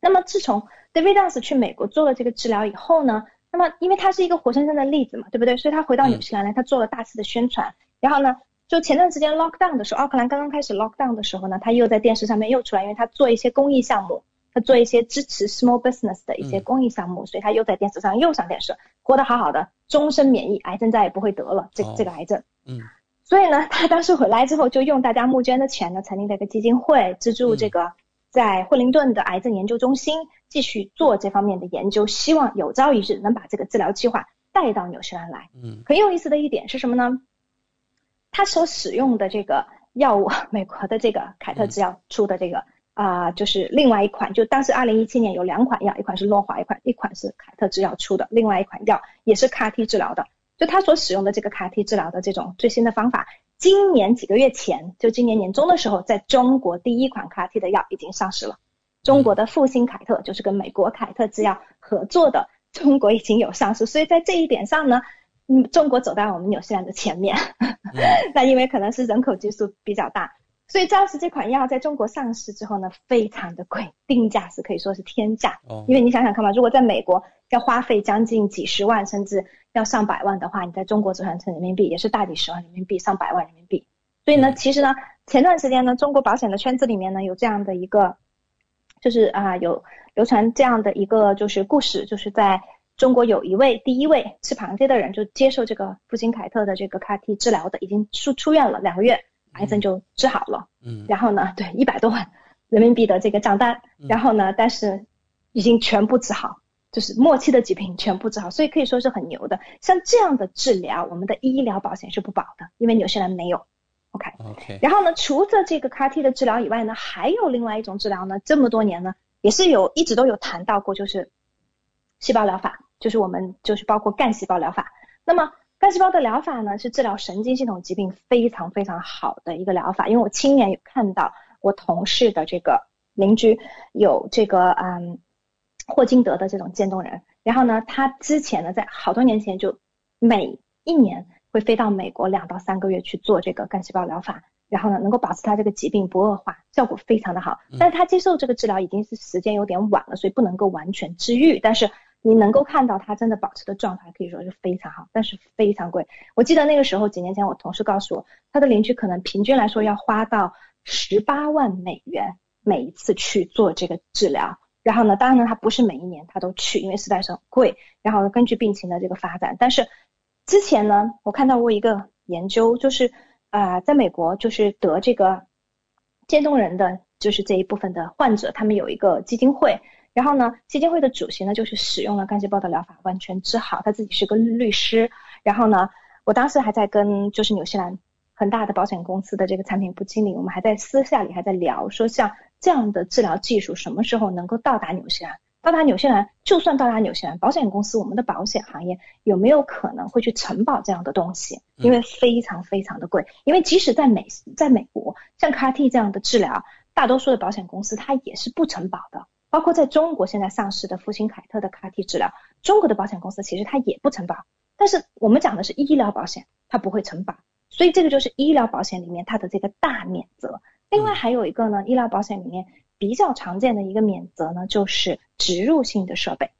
那么自从 David Dance 去美国做了这个治疗以后呢，那么因为他是一个活生生的例子嘛，对不对？所以他回到纽西兰来，他做了大肆的宣传。然后呢，就前段时间 lockdown 的时候，奥克兰刚刚开始 lockdown 的时候呢，他又在电视上面又出来，因为他做一些公益项目。他做一些支持 small business 的一些公益项目，所以他又在电视上又上电视，活得好好的，终身免疫，癌症再也不会得了。这这个癌症，嗯，所以呢，他当时回来之后，就用大家募捐的钱呢，成立了一个基金会，资助这个在惠灵顿的癌症研究中心继续做这方面的研究，希望有朝一日能把这个治疗计划带到纽西兰来。嗯，很有意思的一点是什么呢？他所使用的这个药物，美国的这个凯特制药出的这个。啊、就是另外一款，就当时二零一七年有两款药，一款是诺华，一款一款是凯特制药出的，另外一款药也是 CAR T 治疗的。就他所使用的这个 CAR T 治疗的这种最新的方法，今年几个月前，就今年年中的时候，在中国第一款 CAR T 的药已经上市了。中国的复星凯特就是跟美国凯特制药合作的，中国已经有上市，所以在这一点上呢，嗯，中国走在我们纽西兰的前面。那因为可能是人口基数比较大，所以当时这款药在中国上市之后呢，非常的贵，定价是可以说是天价。哦因为你想想看嘛，如果在美国要花费将近几十万，甚至要上百万的话，你在中国折算成人民币也是大几十万人民币，上百万人民币。所以呢，其实呢，前段时间呢，中国保险的圈子里面呢，有这样的一个，就是啊、有流传这样的一个就是故事，就是在中国有一位第一位吃螃蟹的人，就接受这个复星凯特的这个 CAR T 治疗的，已经出出院了两个月，癌症就治好了。嗯然后呢，对，一百多万人民币的这个账单，然后呢，但是已经全部治好，就是末期的疾病全部治好，所以可以说是很牛的。像这样的治疗，我们的医疗保险是不保的，因为纽西兰没有。OK，，OK，然后呢，除了这个 CAR T 的治疗以外呢，还有另外一种治疗呢，这么多年呢，也是有一直都有谈到过，就是细胞疗法，就是我们就是包括干细胞疗法。那么干细胞的疗法呢，是治疗神经系统疾病非常非常好的一个疗法，因为我亲眼有看到我同事的这个邻居有这个嗯霍金德的这种渐冻人，然后呢，他之前呢在好多年前就每一年会飞到美国两到三个月去做这个干细胞疗法，然后呢能够保持他这个疾病不恶化，效果非常的好。但是他接受这个治疗已经是时间有点晚了，所以不能够完全治愈，但是。你能够看到他真的保持的状态可以说是非常好，但是非常贵。我记得那个时候几年前，我同事告诉我，他的邻居可能平均来说要花到十八万美元每一次去做这个治疗。然后呢，当然呢，他不是每一年他都去，因为实在是很贵。然后根据病情的这个发展，但是之前呢，我看到过一个研究，就是啊、在美国就是得这个渐冻人的就是这一部分的患者，他们有一个基金会。然后呢，基金会的主席呢，就是使用了干细胞的疗法，完全治好。他自己是个律师。然后呢，我当时还在跟就是纽西兰很大的保险公司的这个产品部经理，我们还在私下里还在聊，说像这样的治疗技术什么时候能够到达纽西兰？到达纽西兰，就算到达纽西兰，保险公司我们的保险行业有没有可能会去承保这样的东西？因为非常非常的贵。因为即使在美在美国，像 CAR T 这样的治疗，大多数的保险公司它也是不承保的。包括在中国现在上市的复星凯特的 CAR T 治疗，中国的保险公司其实它也不承保。但是我们讲的是医疗保险，它不会承保，所以这个就是医疗保险里面它的这个大免责。另外还有一个呢，医疗保险里面比较常见的一个免责呢，就是植入性的设备。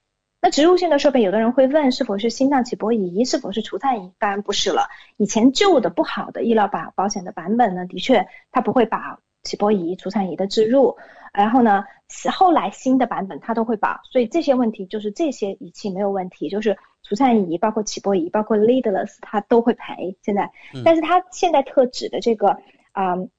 那植入性的设备，有的人会问是否是心脏起搏仪，是否是除颤仪？当然不是了。以前旧的不好的医疗保保险的版本呢，的确它不会把起搏仪、除颤仪的植入，然后呢，后来新的版本它都会保，所以这些问题就是这些仪器没有问题，就是除颤仪、包括起搏仪、包括 leadless 它都会赔。现在，但是它现在特指的这个啊、嗯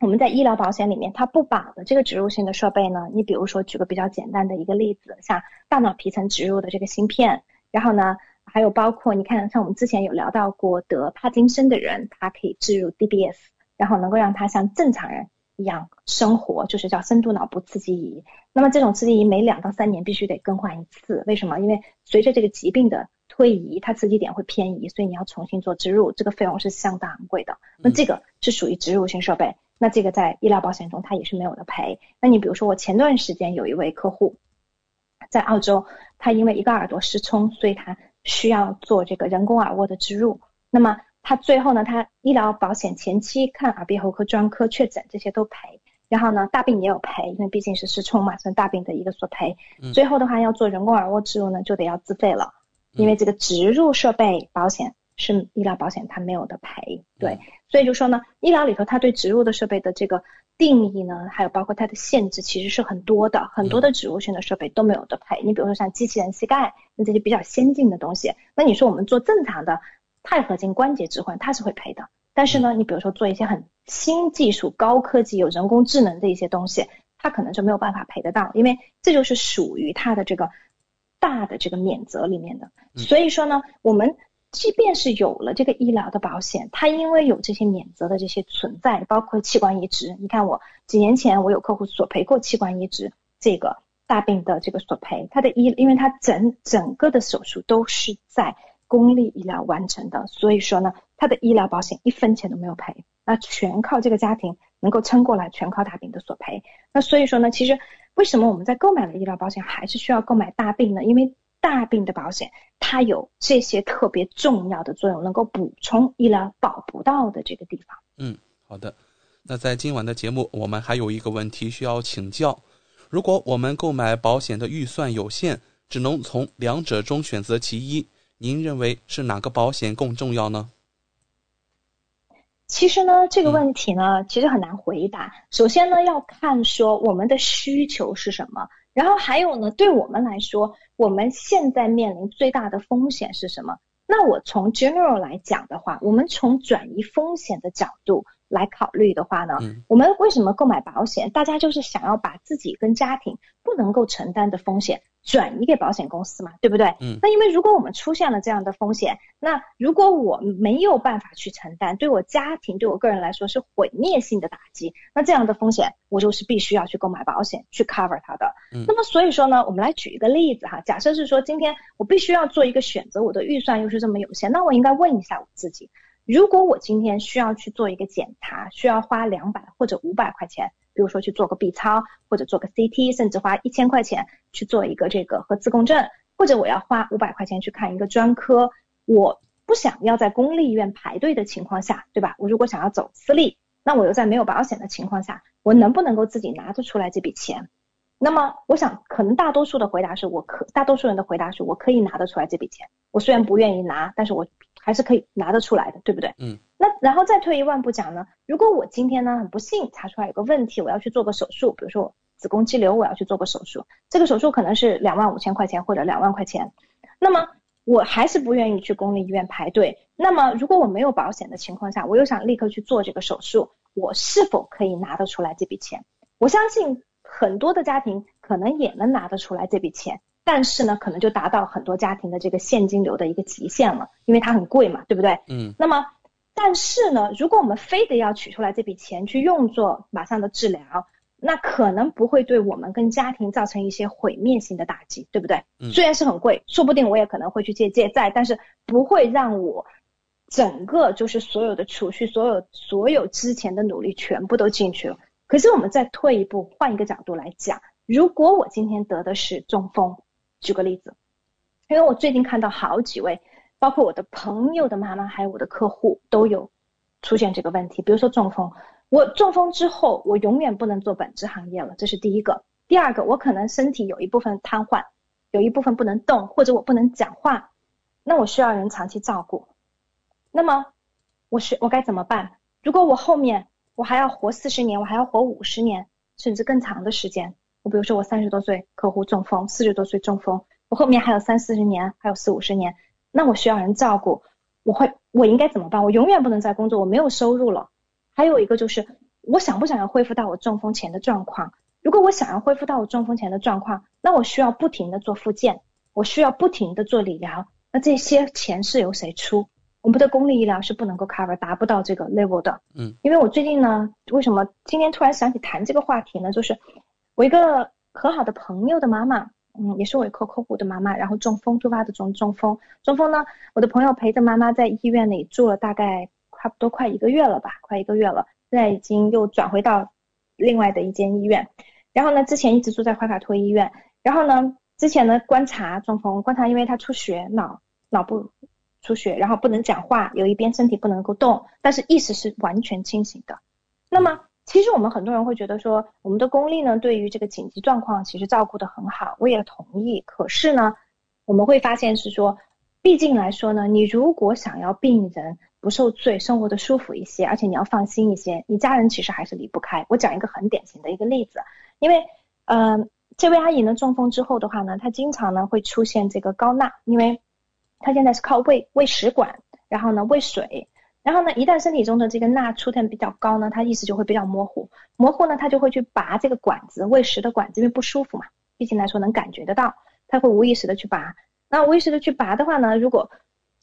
我们在医疗保险里面它不保的这个植入性的设备呢，你比如说举个比较简单的一个例子，像大脑皮层植入的这个芯片，然后呢。还有包括你看，像我们之前有聊到过得帕金森的人，他可以置入 DBS，然后能够让他像正常人一样生活，就是叫深度脑部刺激仪。那么这种刺激仪每两到三年必须得更换一次，为什么？因为随着这个疾病的推移，它刺激点会偏移，所以你要重新做植入，这个费用是相当昂贵的。那这个是属于植入性设备，那这个在医疗保险中它也是没有的赔。那你比如说我前段时间有一位客户在澳洲，他因为一个耳朵失聪，所以他需要做这个人工耳蜗的植入，那么他最后呢，他医疗保险前期看耳鼻喉科专科确诊这些都赔，然后呢大病也有赔，因为毕竟是失聪嘛，算大病的一个索赔。最后的话要做人工耳蜗植入呢，就得要自费了，因为这个植入设备保险是医疗保险它没有的赔，对，所以就说呢，医疗里头它对植入的设备的这个。定义呢，还有包括它的限制，其实是很多的，很多的植入性的设备都没有的赔。你比如说像机器人膝盖，那这些比较先进的东西，那你说我们做正常的钛合金关节置换，它是会赔的。但是呢，你比如说做一些很新技术、高科技、有人工智能的一些东西，它可能就没有办法赔得到，因为这就是属于它的这个大的这个免责里面的。所以说呢，我们即便是有了这个医疗的保险，它因为有这些免责的这些存在，包括器官移植。你看，我几年前我有客户索赔过器官移植这个大病的这个索赔，它的医，因为它整整个的手术都是在公立医疗完成的，所以说呢，他的医疗保险一分钱都没有赔，那全靠这个家庭能够撑过来，全靠大病的索赔。那所以说呢，其实为什么我们在购买了医疗保险还是需要购买大病呢？因为大病的保险，它有这些特别重要的作用，能够补充医疗保不到的这个地方。嗯，好的。那在今晚的节目，我们还有一个问题需要请教：如果我们购买保险的预算有限，只能从两者中选择其一，您认为是哪个保险更重要呢？其实呢，这个问题呢，其实很难回答。首先呢，要看说我们的需求是什么。然后还有呢，对我们来说，我们现在面临最大的风险是什么？那我从 general 来讲的话，我们从转移风险的角度来考虑的话呢，我们为什么购买保险？大家就是想要把自己跟家庭不能够承担的风险。转移给保险公司嘛，对不对？嗯。那因为如果我们出现了这样的风险，那如果我没有办法去承担，对我家庭、对我个人来说是毁灭性的打击，那这样的风险我就是必须要去购买保险去 cover 它的。嗯。那么所以说呢，我们来举一个例子哈，假设是说今天我必须要做一个选择，我的预算又是这么有限，那我应该问一下我自己，如果我今天需要去做一个检查，需要花两百或者五百块钱。比如说去做个 B 超，或者做个 CT，甚至花一千块钱去做一个这个核磁共振，或者我要花五百块钱去看一个专科，我不想要在公立医院排队的情况下，对吧？我如果想要走私立，那我又在没有保险的情况下，我能不能够自己拿得出来这笔钱？那么我想，可能大多数的回答是我可，大多数人的回答是我可以拿得出来这笔钱。我虽然不愿意拿，但是我还是可以拿得出来的，对不对？嗯。那然后再退一万步讲呢，如果我今天呢很不幸查出来有个问题，我要去做个手术，比如说我子宫肌瘤，我要去做个手术，这个手术可能是两万五千块钱或者两万块钱，那么我还是不愿意去公立医院排队。那么如果我没有保险的情况下，我又想立刻去做这个手术，我是否可以拿得出来这笔钱？我相信很多的家庭可能也能拿得出来这笔钱，但是呢，可能就达到很多家庭的这个现金流的一个极限了，因为它很贵嘛，对不对？嗯。那么。但是呢，如果我们非得要取出来这笔钱去用作马上的治疗，那可能不会对我们跟家庭造成一些毁灭性的打击，对不对？虽然是很贵，说不定我也可能会去借借债，但是不会让我整个就是所有的储蓄、所有所有之前的努力全部都进去了。可是我们再退一步，换一个角度来讲，如果我今天得的是中风，举个例子，因为我最近看到好几位。包括我的朋友的妈妈，还有我的客户都有出现这个问题。比如说中风，我中风之后，我永远不能做本职行业了，这是第一个。第二个，我可能身体有一部分瘫痪，有一部分不能动，或者我不能讲话，那我需要人长期照顾。那么，我是我该怎么办？如果我后面我还要活四十年，我还要活五十年，甚至更长的时间。我比如说我三十多岁客户中风，四十多岁中风，我后面还有三四十年，还有四五十年。那我需要人照顾，我会我应该怎么办？我永远不能再工作，我没有收入了。还有一个就是，我想不想要恢复到我中风前的状况？如果我想要恢复到我中风前的状况，那我需要不停的做复健，我需要不停的做理疗。那这些钱是由谁出？我们的公立医疗是不能够 cover，达不到这个 level 的。嗯，因为我最近呢，为什么今天突然想起谈这个话题呢？就是我一个很好的朋友的妈妈。嗯，也是我一个客户的妈妈，然后中风突发的中中风，中风呢，我的朋友陪着妈妈在医院里住了大概差不多快一个月了吧，快一个月了，现在已经又转回到另外的一间医院，然后呢，之前一直住在怀卡托医院，然后呢，之前呢观察中风，观察因为他出血，脑脑部出血，然后不能讲话，有一边身体不能够动，但是意识是完全清醒的，那么。其实我们很多人会觉得说，我们的公立呢，对于这个紧急状况其实照顾的很好，我也同意。可是呢，我们会发现是说，毕竟来说呢，你如果想要病人不受罪，生活的舒服一些，而且你要放心一些，你家人其实还是离不开。我讲一个很典型的一个例子，因为，嗯，这位阿姨呢中风之后的话呢，她经常呢会出现这个高钠，因为她现在是靠喂喂食管，然后呢喂水。然后呢，一旦身体中的这个钠出现比较高呢，他意识就会比较模糊，模糊呢，他就会去拔这个管子，喂食的管子，因为不舒服嘛，毕竟来说能感觉得到，他会无意识的去拔。那无意识的去拔的话呢，如果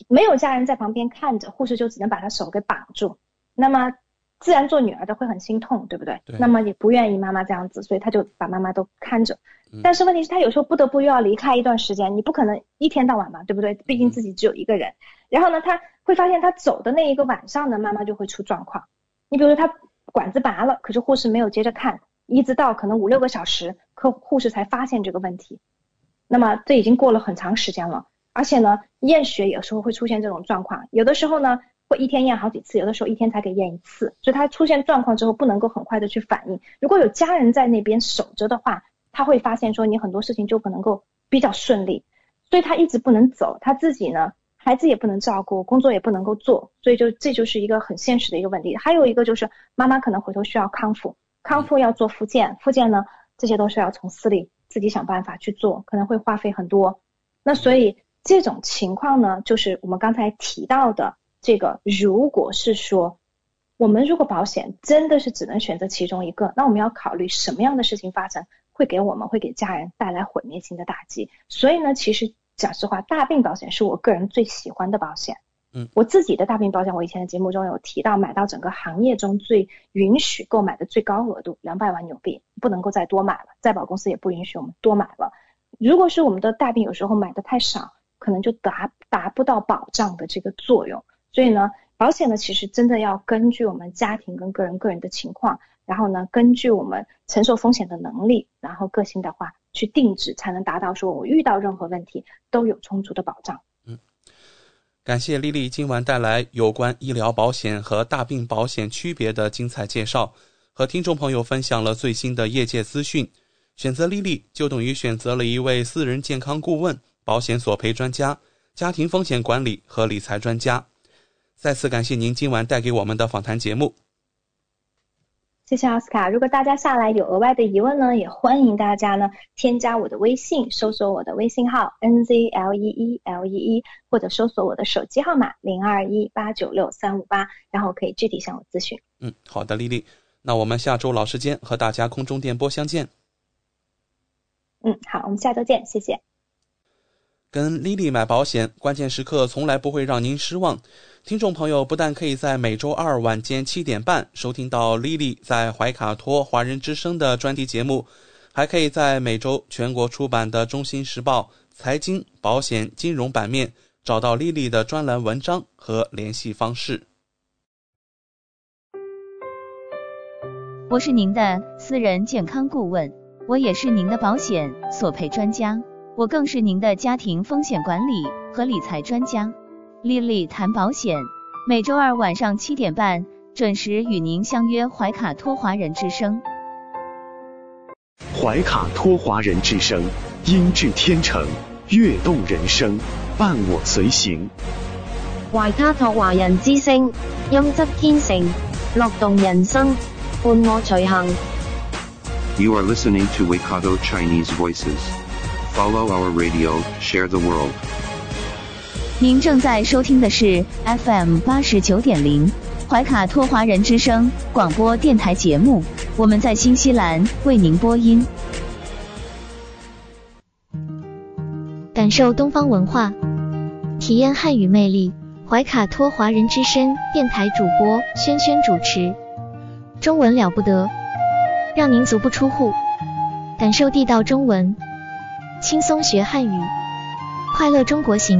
没有家人在旁边看着，护士就只能把他手给绑住。那么自然做女儿的会很心痛，对不对？对那么也不愿意妈妈这样子，所以他就把妈妈都看着。但是问题是，他有时候不得不又要离开一段时间，你不可能一天到晚嘛，对不对？毕竟自己只有一个人。然后呢，他会发现他走的那一个晚上呢，妈妈就会出状况。你比如说他管子拔了，可是护士没有接着看，一直到可能五六个小时，可护士才发现这个问题。那么这已经过了很长时间了，而且呢，验血有时候会出现这种状况，有的时候呢会一天验好几次，有的时候一天才给验一次，所以他出现状况之后不能够很快的去反应。如果有家人在那边守着的话，他会发现说你很多事情就可能够比较顺利，所以他一直不能走，他自己呢孩子也不能照顾，工作也不能够做，所以就这就是一个很现实的一个问题。还有一个就是妈妈可能回头需要康复，康复要做复健，复健呢这些都是要从私立自己想办法去做，可能会花费很多。那所以这种情况呢，就是我们刚才提到的这个，如果是说我们如果保险真的是只能选择其中一个，那我们要考虑什么样的事情发生会给我们会给家人带来毁灭性的打击。所以呢，其实讲实话，大病保险是我个人最喜欢的保险。嗯，我自己的大病保险，我以前的节目中有提到，买到整个行业中最允许购买的最高额度两百万纽币，不能够再多买了，再保公司也不允许我们多买了。如果是我们的大病有时候买的太少，可能就达达不到保障的这个作用。所以呢，保险呢其实真的要根据我们家庭跟个人个人的情况，然后呢根据我们承受风险的能力，然后个性的话去定制，才能达到说我遇到任何问题都有充足的保障。嗯感谢丽丽今晚带来有关医疗保险和大病保险区别的精彩介绍，和听众朋友分享了最新的业界资讯。选择丽丽就等于选择了一位私人健康顾问、保险索赔专家、家庭风险管理和理财专家。再次感谢您今晚带给我们的访谈节目。谢谢奥斯卡。如果大家下来有额外的疑问呢，也欢迎大家呢添加我的微信，搜索我的微信号 n z l e e l e e，或者搜索我的手机号码零二一八九六三五八，然后可以具体向我咨询。嗯，好的，丽丽。那我们下周老时间和大家空中电波相见。嗯，好，我们下周见，谢谢。跟丽丽买保险，关键时刻从来不会让您失望。听众朋友不但可以在每周二晚间七点半收听到丽丽在怀卡托华人之声的专题节目，还可以在每周全国出版的《中新时报》财经、保险、金融版面找到丽丽的专栏文章和联系方式。我是您的私人健康顾问，我也是您的保险索赔专家，我更是您的家庭风险管理和理财专家。丽丽谈保险，每周二晚上七点半准时与您相约怀卡托华人之声。怀卡托华人之声，音质天成，悦动人生，伴我随行。怀卡托华人之声，音质天成，乐动人生，伴我随行。You are listening to Waikato Chinese Voices. Follow our radio, share the world. 您正在收听的是 FM 八十九点零怀卡托华人之声广播电台节目，我们在新西兰为您播音。感受东方文化，体验汉语魅力。怀卡托华人之声电台主播轩轩主持，中文了不得，让您足不出户，感受地道中文，轻松学汉语，快乐中国行。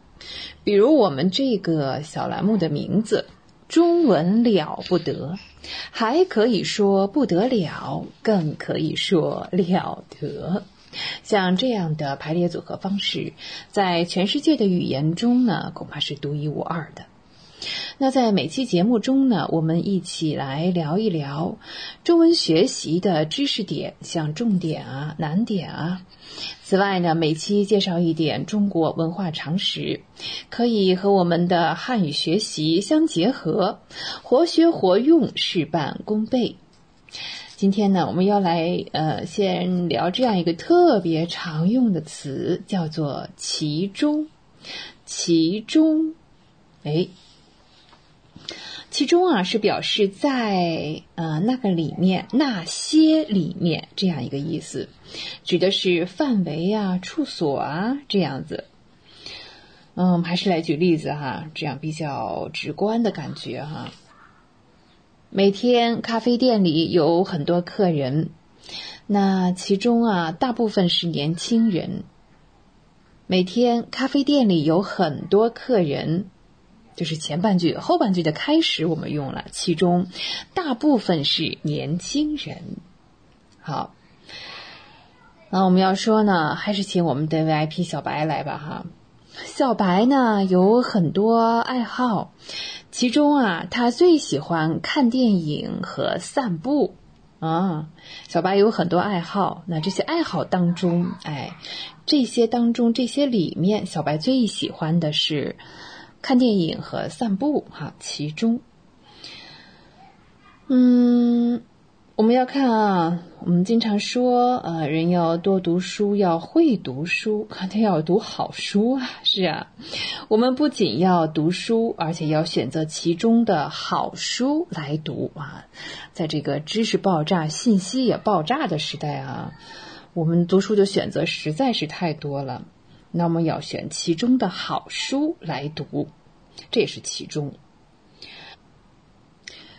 比如我们这个小栏目的名字“中文了不得”，还可以说不得了，更可以说了得。像这样的排列组合方式，在全世界的语言中呢，恐怕是独一无二的。那在每期节目中呢，我们一起来聊一聊中文学习的知识点，像重点啊、难点啊。此外呢，每期介绍一点中国文化常识，可以和我们的汉语学习相结合，活学活用，事半功倍。今天呢，我们要来呃，先聊这样一个特别常用的词，叫做“其中”。其中，哎。其中啊，是表示在呃那个里面、那些里面这样一个意思，指的是范围啊、处所啊这样子。嗯，还是来举例子哈，这样比较直观的感觉哈。每天咖啡店里有很多客人，那其中啊大部分是年轻人。每天咖啡店里有很多客人。就是前半句，后半句的开始我们用了，其中大部分是年轻人。好，那我们要说呢，还是请我们的 VIP 小白来吧哈。小白呢有很多爱好，其中啊，他最喜欢看电影和散步啊。小白有很多爱好，那这些爱好当中，哎，这些当中这些里面，小白最喜欢的是。看电影和散步，哈，其中，嗯，我们要看啊，我们经常说，呃，人要多读书，要会读书，肯定要读好书啊，是啊，我们不仅要读书，而且要选择其中的好书来读啊，在这个知识爆炸、信息也爆炸的时代啊，我们读书的选择实在是太多了。那么要选其中的好书来读，这也是其中。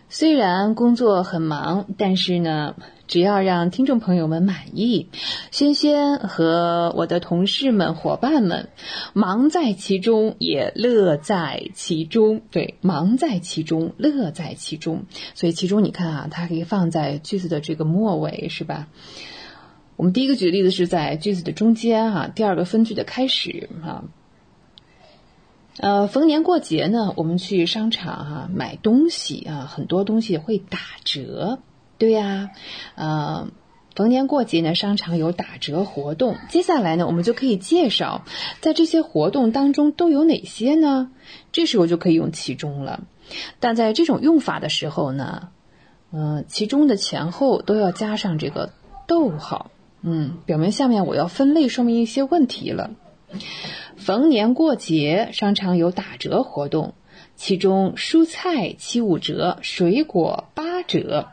虽然工作很忙，但是呢，只要让听众朋友们满意，轩轩和我的同事们、伙伴们忙在其中，也乐在其中。对，忙在其中，乐在其中。所以，其中你看啊，它可以放在句子的这个末尾，是吧？我们第一个举的例子是在句子的中间哈，第二个分句的开始哈。呃，逢年过节呢，我们去商场哈买东西啊，很多东西会打折，对呀，呃，逢年过节呢，商场有打折活动。接下来呢，我们就可以介绍在这些活动当中都有哪些呢？这时候就可以用其中了。但在这种用法的时候呢，嗯，其中的前后都要加上这个逗号。嗯，表明下面我要分类说明一些问题了。逢年过节，商场有打折活动，其中蔬菜七五折，水果八折，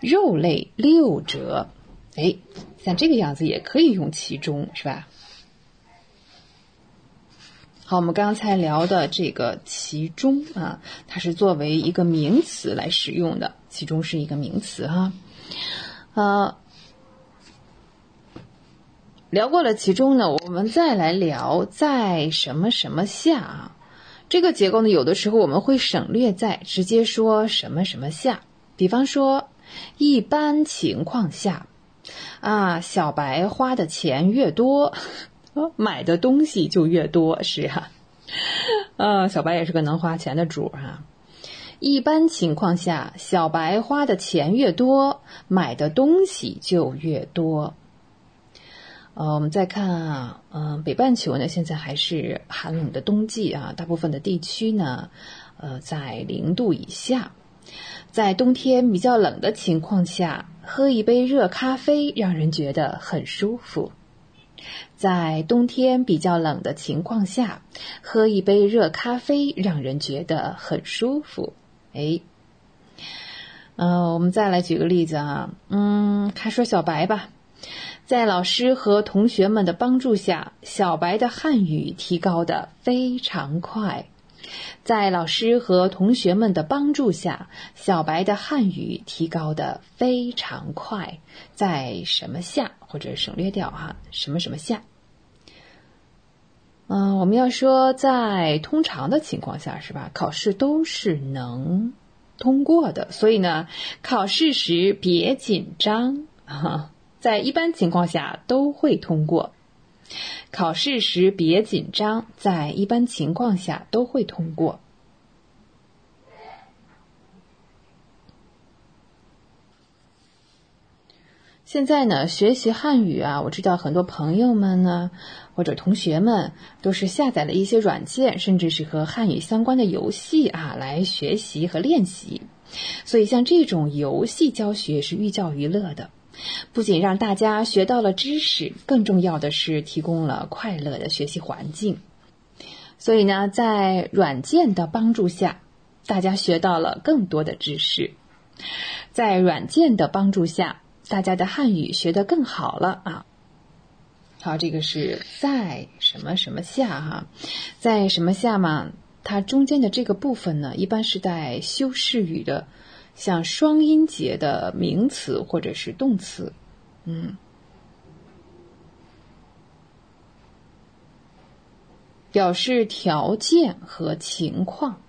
肉类六折。哎，像这个样子也可以用其中，是吧？好，我们刚才聊的这个其中啊，它是作为一个名词来使用的，其中是一个名词哈，呃。聊过了其中呢，我们再来聊在什么什么下啊？这个结构呢，有的时候我们会省略在，直接说什么什么下。比方说，一般情况下，啊，小白花的钱越多，买的东西就越多，是啊，啊，小白也是个能花钱的主哈。一般情况下，小白花的钱越多，买的东西就越多。呃，我们再看啊，嗯，北半球呢现在还是寒冷的冬季啊，大部分的地区呢，呃，在零度以下。在冬天比较冷的情况下，喝一杯热咖啡让人觉得很舒服。在冬天比较冷的情况下，喝一杯热咖啡让人觉得很舒服。哎，嗯，我们再来举个例子啊，嗯，还说小白吧。在老师和同学们的帮助下，小白的汉语提高的非常快。在老师和同学们的帮助下，小白的汉语提高的非常快。在什么下或者省略掉哈？什么什么下？嗯，我们要说在通常的情况下是吧？考试都是能通过的，所以呢，考试时别紧张啊。在一般情况下都会通过。考试时别紧张在一般情况下都会通过。现在呢学习汉语啊我知道很多朋友们呢或者同学们都是下载了一些软件甚至是和汉语相关的游戏啊来学习和练习。所以像这种游戏教学是寓教于乐的。不仅让大家学到了知识，更重要的是提供了快乐的学习环境。所以呢，在软件的帮助下，大家学到了更多的知识。在软件的帮助下，大家的汉语学得更好了啊。好，这个是在什么什么下哈，在什么下嘛？它中间的这个部分呢，一般是带修饰语的，像双音节的名词或者是动词，嗯，表示条件和情况，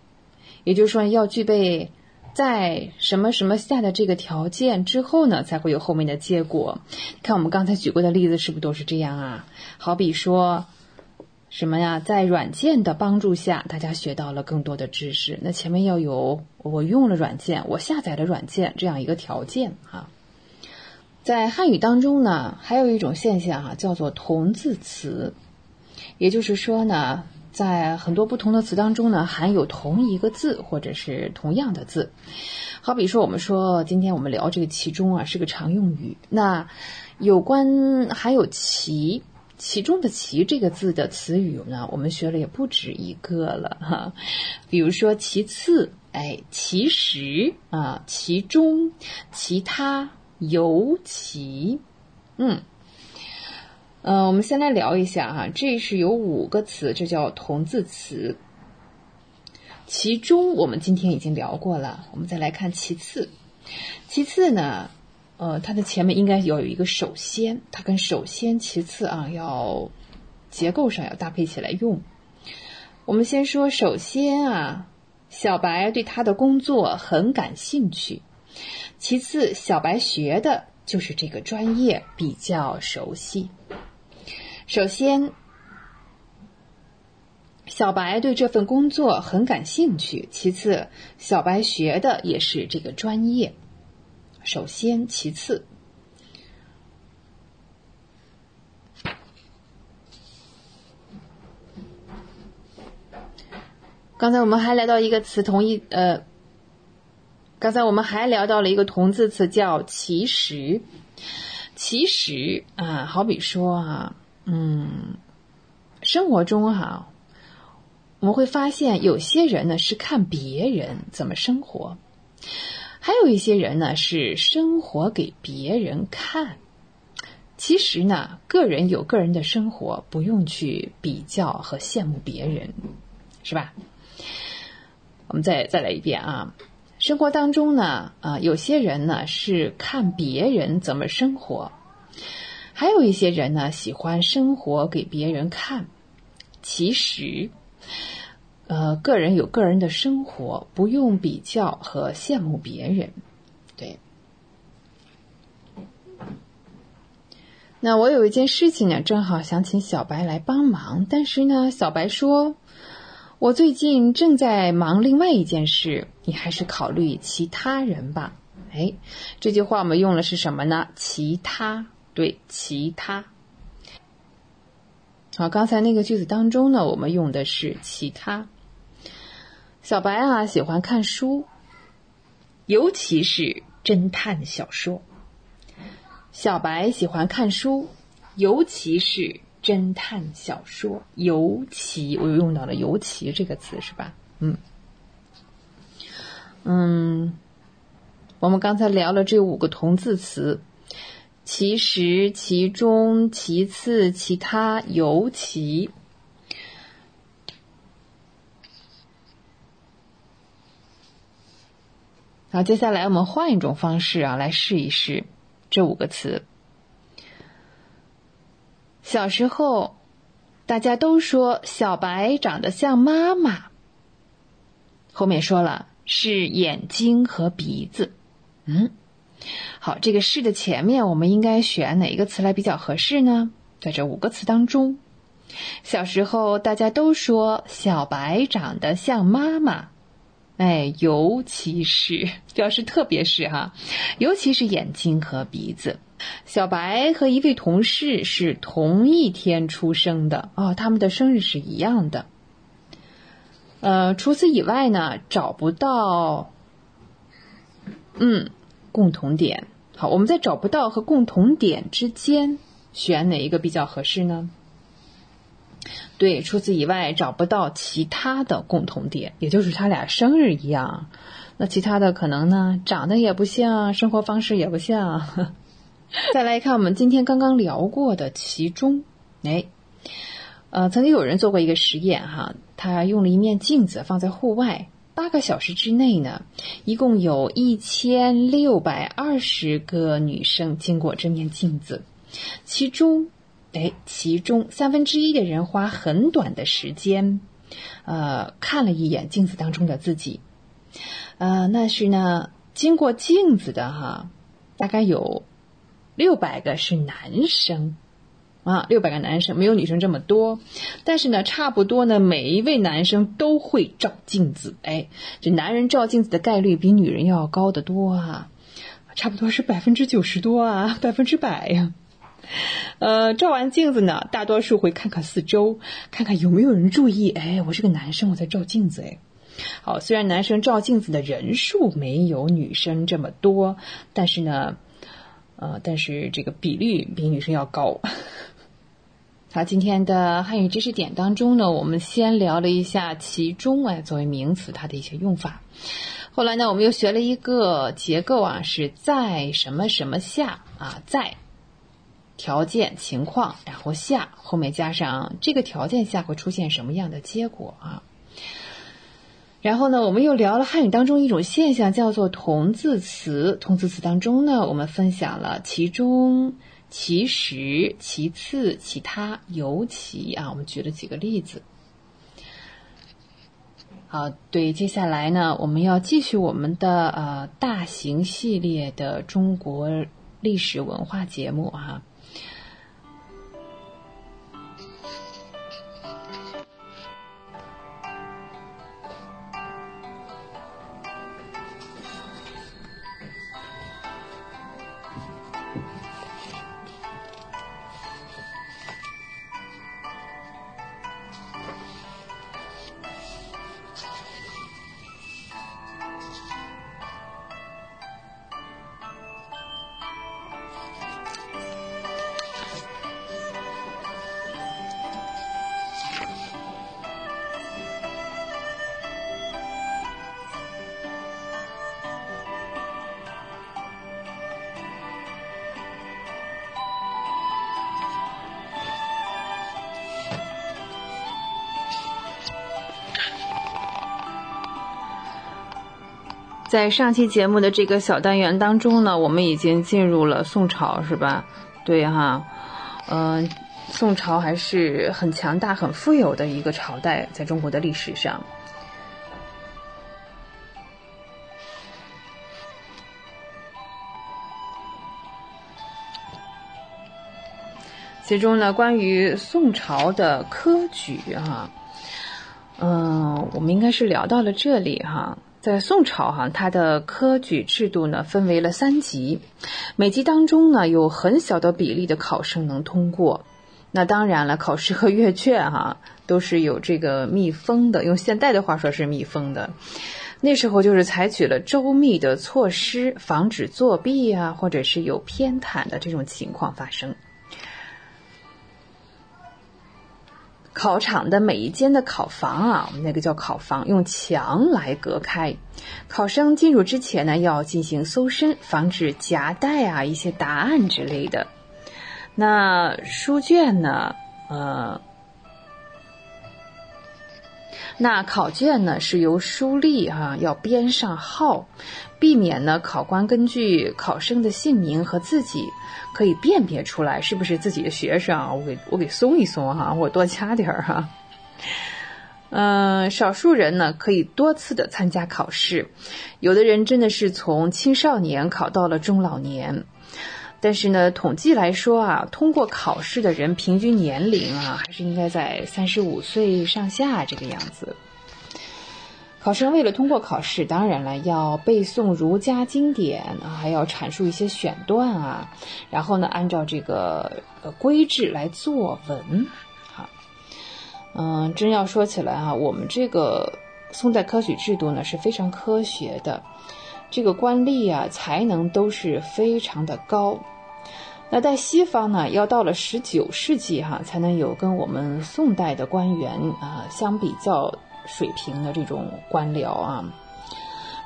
也就是说要具备在什么什么下的这个条件之后呢，才会有后面的结果。看我们刚才举过的例子，是不是都是这样啊？好比说。什么呀？在软件的帮助下，大家学到了更多的知识。那前面要有我用了软件，我下载了软件这样一个条件哈。在汉语当中呢，还有一种现象哈，叫做同字词，也就是说呢，在很多不同的词当中呢，含有同一个字或者是同样的字。好比说，我们说今天我们聊这个其中啊，是个常用语。那有关含有其。其中的“其”这个字的词语呢，我们学了也不止一个了哈。比如说，其次，哎，其实啊，其中，其他，尤其，嗯，呃，我们先来聊一下哈，这是有五个词，这叫同字词。其中我们今天已经聊过了，我们再来看其次，其次呢？呃，它的前面应该要有一个首先，它跟首先其次啊，要结构上要搭配起来用。我们先说首先啊，小白对他的工作很感兴趣。其次，小白学的就是这个专业，比较熟悉。首先，小白对这份工作很感兴趣。其次，小白学的也是这个专业。首先，其次，刚才我们还来到一个词，同一呃，刚才我们还聊到了一个同字词，叫“其实”。其实啊，好比说啊，嗯，生活中哈，我们会发现有些人呢是看别人怎么生活。还有一些人呢是生活给别人看，其实呢，个人有个人的生活，不用去比较和羡慕别人，是吧？我们再再来一遍啊！生活当中呢，啊，有些人呢是看别人怎么生活，还有一些人呢喜欢生活给别人看，其实。呃，个人有个人的生活，不用比较和羡慕别人。对。那我有一件事情呢，正好想请小白来帮忙，但是呢，小白说，我最近正在忙另外一件事，你还是考虑其他人吧。哎，这句话我们用的是什么呢？其他，对，其他。好，刚才那个句子当中呢，我们用的是其他。小白啊，喜欢看书，尤其是侦探小说。小白喜欢看书，尤其是侦探小说。尤其，我又用到了“尤其”这个词，是吧？嗯嗯，我们刚才聊了这五个同字词：其实、其中、其次、其他、尤其。好，接下来我们换一种方式啊，来试一试这五个词。小时候，大家都说小白长得像妈妈。后面说了是眼睛和鼻子。嗯，好，这个“是”的前面我们应该选哪一个词来比较合适呢？在这五个词当中，小时候大家都说小白长得像妈妈。哎，尤其是 表示特别是哈，尤其是眼睛和鼻子。小白和一位同事是同一天出生的啊、他们的生日是一样的。呃，除此以外呢，找不到，嗯，共同点。好，我们在找不到和共同点之间选哪一个比较合适呢？对，除此以外找不到其他的共同点，也就是他俩生日一样。那其他的可能呢，长得也不像，生活方式也不像。再来看我们今天刚刚聊过的其中，哎，呃，曾经有人做过一个实验哈，他用了一面镜子放在户外，八个小时之内呢，一共有一千六百二十个女生经过这面镜子，其中，哎，其中三分之一的人花很短的时间，呃，看了一眼镜子当中的自己，呃，那是呢，经过镜子的哈，大概有。六百个是男生，啊，六百个男生没有女生这么多，但是呢，差不多呢，每一位男生都会照镜子，哎，这男人照镜子的概率比女人要高得多啊，差不多是百分之九十多啊，百分之百呀。呃，照完镜子呢，大多数会看看四周，看看有没有人注意，哎，我是个男生，我在照镜子，哎，好，虽然男生照镜子的人数没有女生这么多，但是呢。呃，但是这个比率比女生要高。好，今天的汉语知识点当中呢，我们先聊了一下其中哎作为名词它的一些用法。后来呢，我们又学了一个结构啊，是在什么什么下啊，在条件情况，然后下后面加上这个条件下会出现什么样的结果啊。然后呢，我们又聊了汉语当中一种现象，叫做同字词。同字词当中呢，我们分享了其中、其实、其次、其他、尤其啊，我们举了几个例子。好，对，接下来呢，我们要继续我们的呃大型系列的中国历史文化节目哈。在上期节目的这个小单元当中呢，我们已经进入了宋朝，是吧？对哈，嗯，宋朝还是很强大、很富有的一个朝代，在中国的历史上。其中呢，关于宋朝的科举哈，嗯，我们应该是聊到了这里哈。在宋朝，哈，它的科举制度呢分为了三级，每级当中呢有很小的比例的考生能通过。那当然了，考试和阅卷哈都是有这个密封的，用现代的话说是密封的。那时候就是采取了周密的措施，防止作弊啊，或者是有偏袒的这种情况发生。考场的每一间的考房啊，我们那个叫考房，用墙来隔开。考生进入之前呢，要进行搜身，防止夹带啊一些答案之类的。那书卷呢，呃，那考卷呢是由书吏哈要编上号，避免呢考官根据考生的姓名和自己。可以辨别出来是不是自己的学生？我给我给松一松哈，我多加点儿哈。嗯，少数人呢可以多次的参加考试，有的人真的是从青少年考到了中老年。但是呢，统计来说啊，通过考试的人平均年龄啊，还是应该在三十五岁上下这个样子。考生为了通过考试，当然了要背诵儒家经典啊，还要阐述一些选段啊，然后呢，按照这个呃规制来作文。好，嗯，真要说起来啊，我们这个宋代科举制度呢是非常科学的，这个官吏啊才能都是非常的高。那在西方呢，要到了十九世纪哈，才能有跟我们宋代的官员啊相比较水平的这种官僚啊。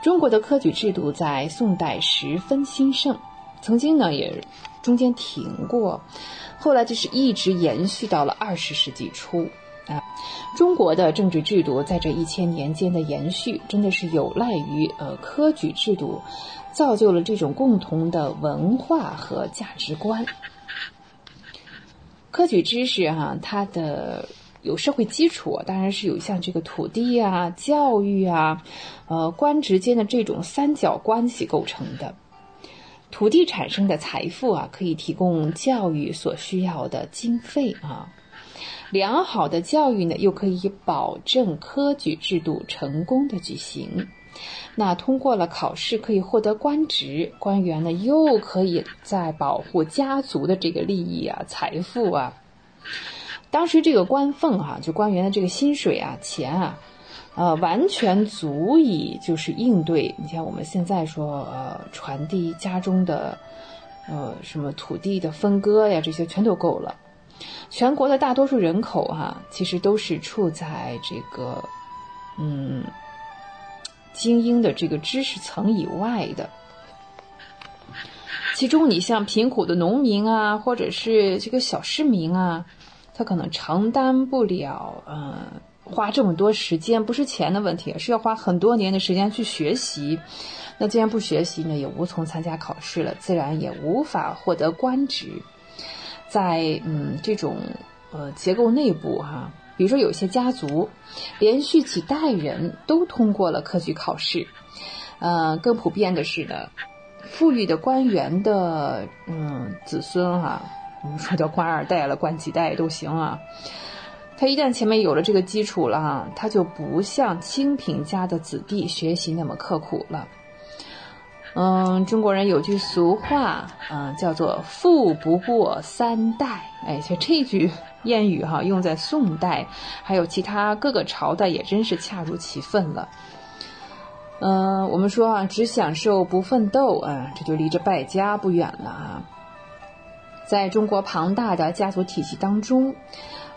中国的科举制度在宋代十分兴盛，曾经呢也中间停过，后来就是一直延续到了二十世纪初啊。中国的政治制度在这一千年间的延续，真的是有赖于呃科举制度。造就了这种共同的文化和价值观。科举知识哈，它的有社会基础，当然是有像这个土地啊、教育啊、呃官职间的这种三角关系构成的。土地产生的财富啊，可以提供教育所需要的经费啊。良好的教育呢，又可以保证科举制度成功的举行。那通过了考试可以获得官职，官员呢又可以在保护家族的这个利益啊、财富啊。当时这个官俸哈，就官员的这个薪水啊、钱啊，呃，完全足以就是应对你像我们现在说呃传递家中的呃什么土地的分割呀，这些全都够了。全国的大多数人口哈，其实都是处在这个嗯。精英的这个知识层以外的，其中你像贫苦的农民啊，或者是这个小市民啊，他可能承担不了，嗯，花这么多时间，不是钱的问题，是要花很多年的时间去学习。那既然不学习呢，也无从参加考试了，自然也无法获得官职。在嗯这种呃结构内部哈。比如说，有些家族连续几代人都通过了科举考试，呃，更普遍的是呢，富裕的官员的嗯子孙哈，我们说叫官二代了，官几代都行啊。他一旦前面有了这个基础了，他就不像清贫家的子弟学习那么刻苦了。嗯，中国人有句俗话，嗯，叫做“富不过三代”。哎，就这句。谚语哈，用在宋代，还有其他各个朝代，也真是恰如其分了。嗯，我们说啊，只享受不奋斗啊，这就离着败家不远了啊。在中国庞大的家族体系当中，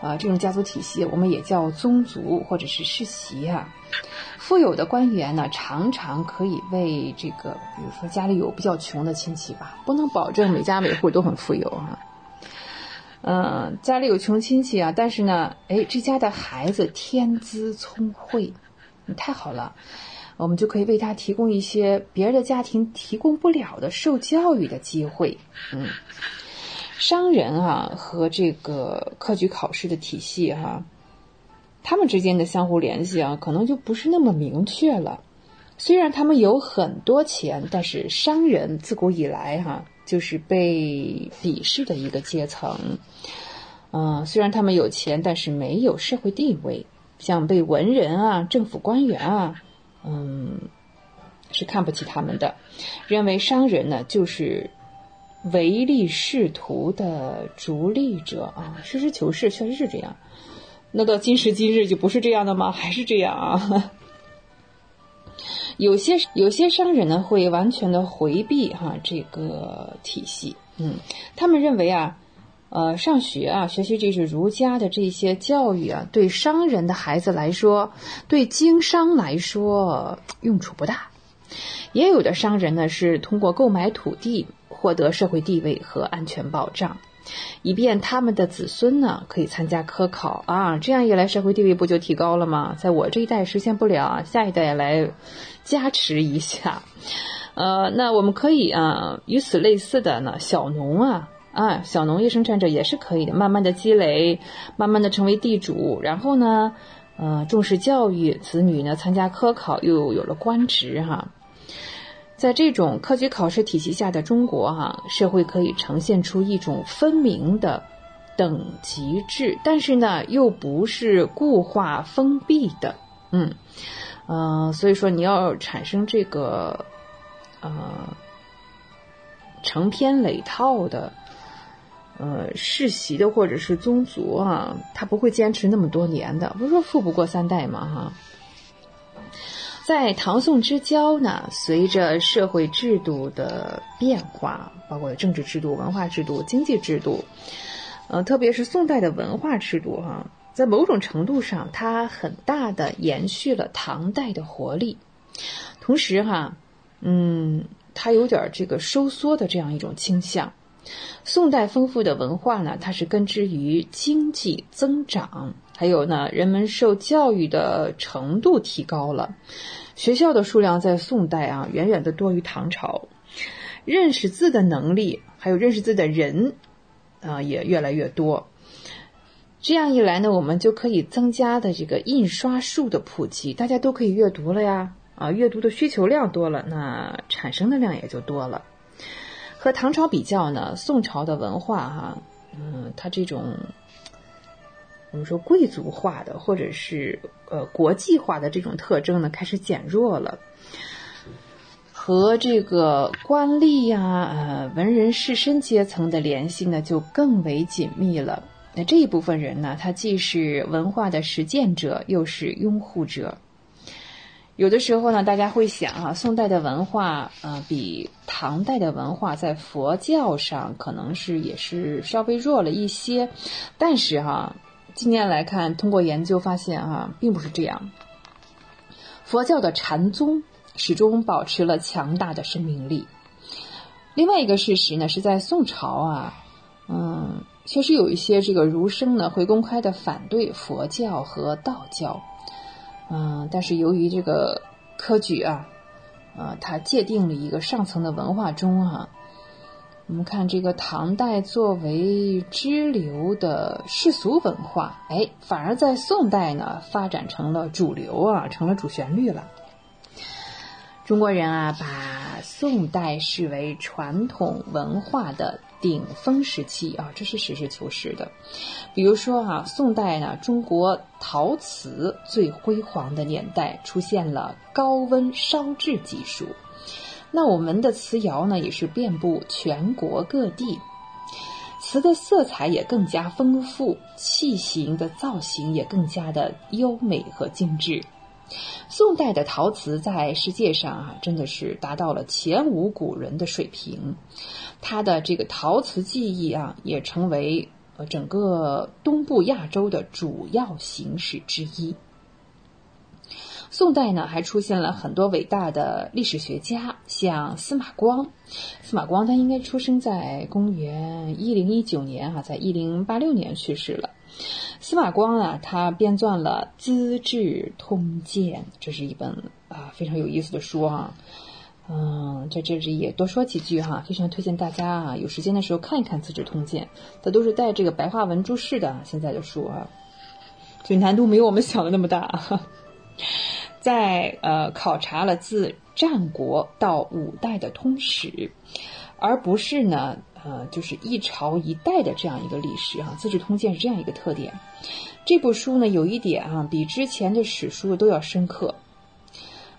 啊，这种家族体系我们也叫宗族或者是世袭啊。富有的官员呢，常常可以为这个，比如说家里有比较穷的亲戚吧，不能保证每家每户都很富有啊。嗯，家里有穷亲戚啊，但是呢，哎，这家的孩子天资聪慧，太好了，我们就可以为他提供一些别人的家庭提供不了的受教育的机会。嗯，商人啊和这个科举考试的体系哈，他们之间的相互联系啊，可能就不是那么明确了。虽然他们有很多钱，但是商人自古以来哈。就是被鄙视的一个阶层，嗯，虽然他们有钱，但是没有社会地位，像被文人啊、政府官员啊，嗯，是看不起他们的，认为商人呢就是唯利是图的逐利者啊，实事求是，确实是这样。那到今时今日就不是这样的吗？还是这样啊？有些有些商人呢会完全的回避哈这个体系，嗯，他们认为啊，呃，上学啊，学习这是儒家的这些教育啊，对商人的孩子来说，对经商来说用处不大。也有的商人呢是通过购买土地获得社会地位和安全保障。以便他们的子孙呢可以参加科考啊，这样一来社会地位不就提高了吗？在我这一代实现不了，下一代来加持一下。呃，那我们可以啊，与此类似的呢，小农啊啊，小农业生产者也是可以的，慢慢的积累，慢慢的成为地主，然后呢，呃，重视教育，子女呢参加科考，又有了官职哈。在这种科举考试体系下的中国，哈，社会可以呈现出一种分明的等级制，但是呢，又不是固化封闭的，嗯，嗯，所以说你要产生这个呃成篇累套的呃世袭的或者是宗族啊，他不会坚持那么多年的，不是说富不过三代嘛哈。在唐宋之交呢，随着社会制度的变化，包括政治制度、文化制度、经济制度，呃，特别是宋代的文化制度哈。在某种程度上，它很大的延续了唐代的活力，同时哈，嗯，它有点这个收缩的这样一种倾向。宋代丰富的文化呢，它是根植于经济增长，还有呢，人们受教育的程度提高了，学校的数量在宋代啊远远的多于唐朝，认识字的能力还有认识字的人啊也越来越多。这样一来呢，我们就可以增加的这个印刷术的普及，大家都可以阅读了呀，啊，阅读的需求量多了，那产生的量也就多了。和唐朝比较呢，宋朝的文化哈，嗯，它这种我们说贵族化的或者是呃国际化的这种特征呢，开始减弱了，和这个官吏呀、呃文人士绅阶层的联系呢，就更为紧密了。那这一部分人呢，他既是文化的实践者，又是拥护者。有的时候呢，大家会想啊，宋代的文化，呃，比唐代的文化在佛教上可能是也是稍微弱了一些。但是哈，今年来看，通过研究发现啊，并不是这样。佛教的禅宗始终保持了强大的生命力。另外一个事实呢，是在宋朝啊，嗯。确实有一些这个儒生呢，会公开的反对佛教和道教，嗯，但是由于这个科举啊，啊，它界定了一个上层的文化中哈，我们看这个唐代作为支流的世俗文化，哎，反而在宋代呢发展成了主流啊，成了主旋律了。中国人啊，把宋代视为传统文化的。顶峰时期啊，这是实事求是的。比如说啊，宋代呢，中国陶瓷最辉煌的年代，出现了高温烧制技术。那我们的瓷窑呢，也是遍布全国各地，瓷的色彩也更加丰富，器型的造型也更加的优美和精致。宋代的陶瓷在世界上啊，真的是达到了前无古人的水平。它的这个陶瓷技艺啊，也成为呃整个东部亚洲的主要形式之一。宋代呢，还出现了很多伟大的历史学家，像司马光。司马光他应该出生在公元一零一九年啊，在一零八六年去世了。司马光啊，他编撰了《资治通鉴》，这是一本啊非常有意思的书啊。嗯，在这里也多说几句哈，非常推荐大家啊，有时间的时候看一看《资治通鉴》，它都是带这个白话文注释的。现在的书啊，所以难度没有我们想的那么大。在呃，考察了自战国到五代的通史，而不是呢，呃，就是一朝一代的这样一个历史啊，《资治通鉴》是这样一个特点。这部书呢，有一点啊，比之前的史书都要深刻。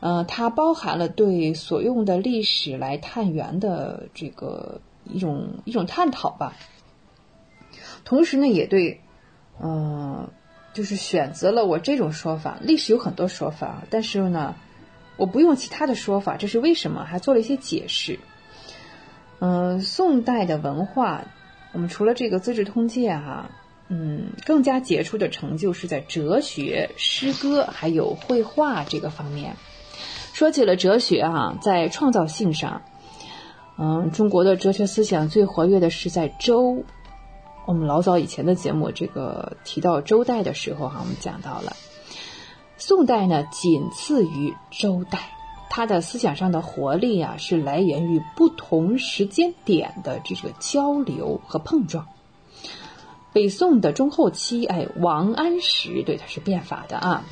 呃，它包含了对所用的历史来探源的这个一种一种探讨吧。同时呢，也对，呃，就是选择了我这种说法。历史有很多说法，但是呢，我不用其他的说法，这是为什么？还做了一些解释。嗯，宋代的文化，我们除了这个《资治通鉴》哈，嗯，更加杰出的成就是在哲学、诗歌还有绘画这个方面。说起了哲学啊，在创造性上，嗯，中国的哲学思想最活跃的是在周。我们老早以前的节目，这个提到周代的时候哈，我们讲到了。宋代呢，仅次于周代，它的思想上的活力啊，是来源于不同时间点的这个交流和碰撞。北宋的中后期，哎，王安石对他是变法的啊。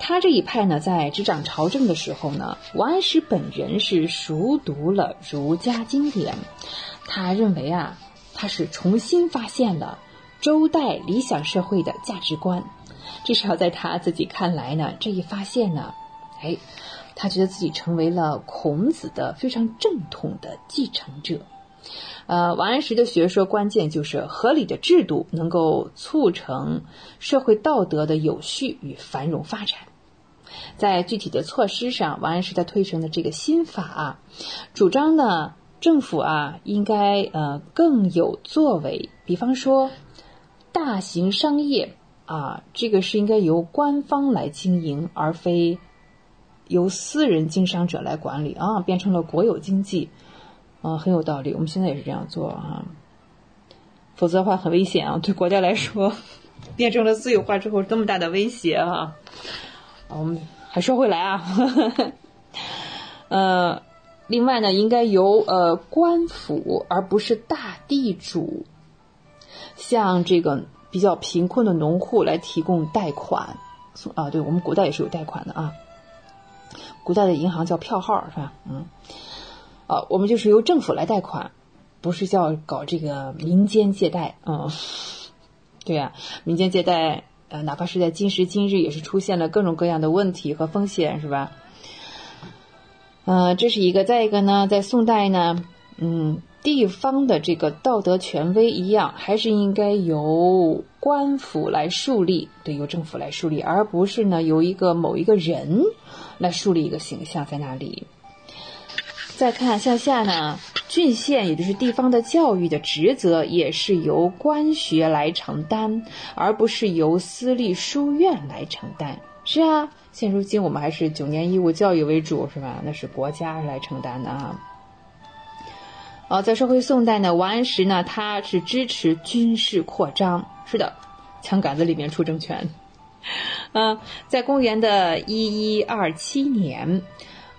他这一派呢，在执掌朝政的时候呢，王安石本人是熟读了儒家经典，他认为啊，他是重新发现了周代理想社会的价值观。至少在他自己看来呢，这一发现呢，哎，他觉得自己成为了孔子的非常正统的继承者。呃，王安石的学说关键就是合理的制度能够促成社会道德的有序与繁荣发展。在具体的措施上，王安石他推崇的这个新法，主张呢，政府啊应该呃更有作为。比方说，大型商业啊，这个是应该由官方来经营，而非由私人经商者来管理啊，变成了国有经济，啊，很有道理。我们现在也是这样做啊，否则的话很危险啊，对国家来说，变成了私有化之后多么大的威胁啊！我们。还说回来啊，呃，另外呢，应该由呃官府而不是大地主，向这个比较贫困的农户来提供贷款。啊，对我们古代也是有贷款的啊，古代的银行叫票号是吧？嗯，啊，我们就是由政府来贷款，不是叫搞这个民间借贷。嗯，对呀，民间借贷。呃，哪怕是在今时今日，也是出现了各种各样的问题和风险，是吧？呃，这是一个。再一个呢，在宋代呢，嗯，地方的这个道德权威一样，还是应该由官府来树立，对，由政府来树立，而不是呢由一个某一个人来树立一个形象在那里。再看向下呢，郡县也就是地方的教育的职责，也是由官学来承担，而不是由私立书院来承担。是啊，现如今我们还是九年义务教育为主，是吧？那是国家来承担的啊。哦，在说回宋代呢，王安石呢，他是支持军事扩张，是的，枪杆子里面出政权。嗯，在公元的一一二七年，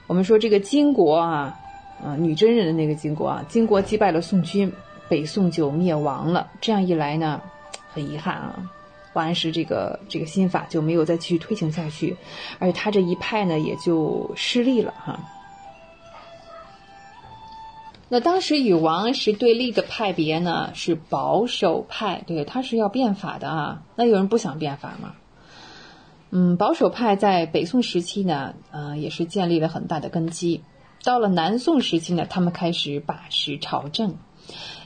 我们说这个金国啊。啊，女真人的那个金国啊，金国击败了宋军，北宋就灭亡了。这样一来呢，很遗憾啊，王安石这个这个新法就没有再继续推行下去，而且他这一派呢也就失利了哈。那当时与王安石对立的派别呢是保守派，对，他是要变法的啊。那有人不想变法吗？嗯，保守派在北宋时期呢，呃，也是建立了很大的根基。到了南宋时期呢，他们开始把持朝政，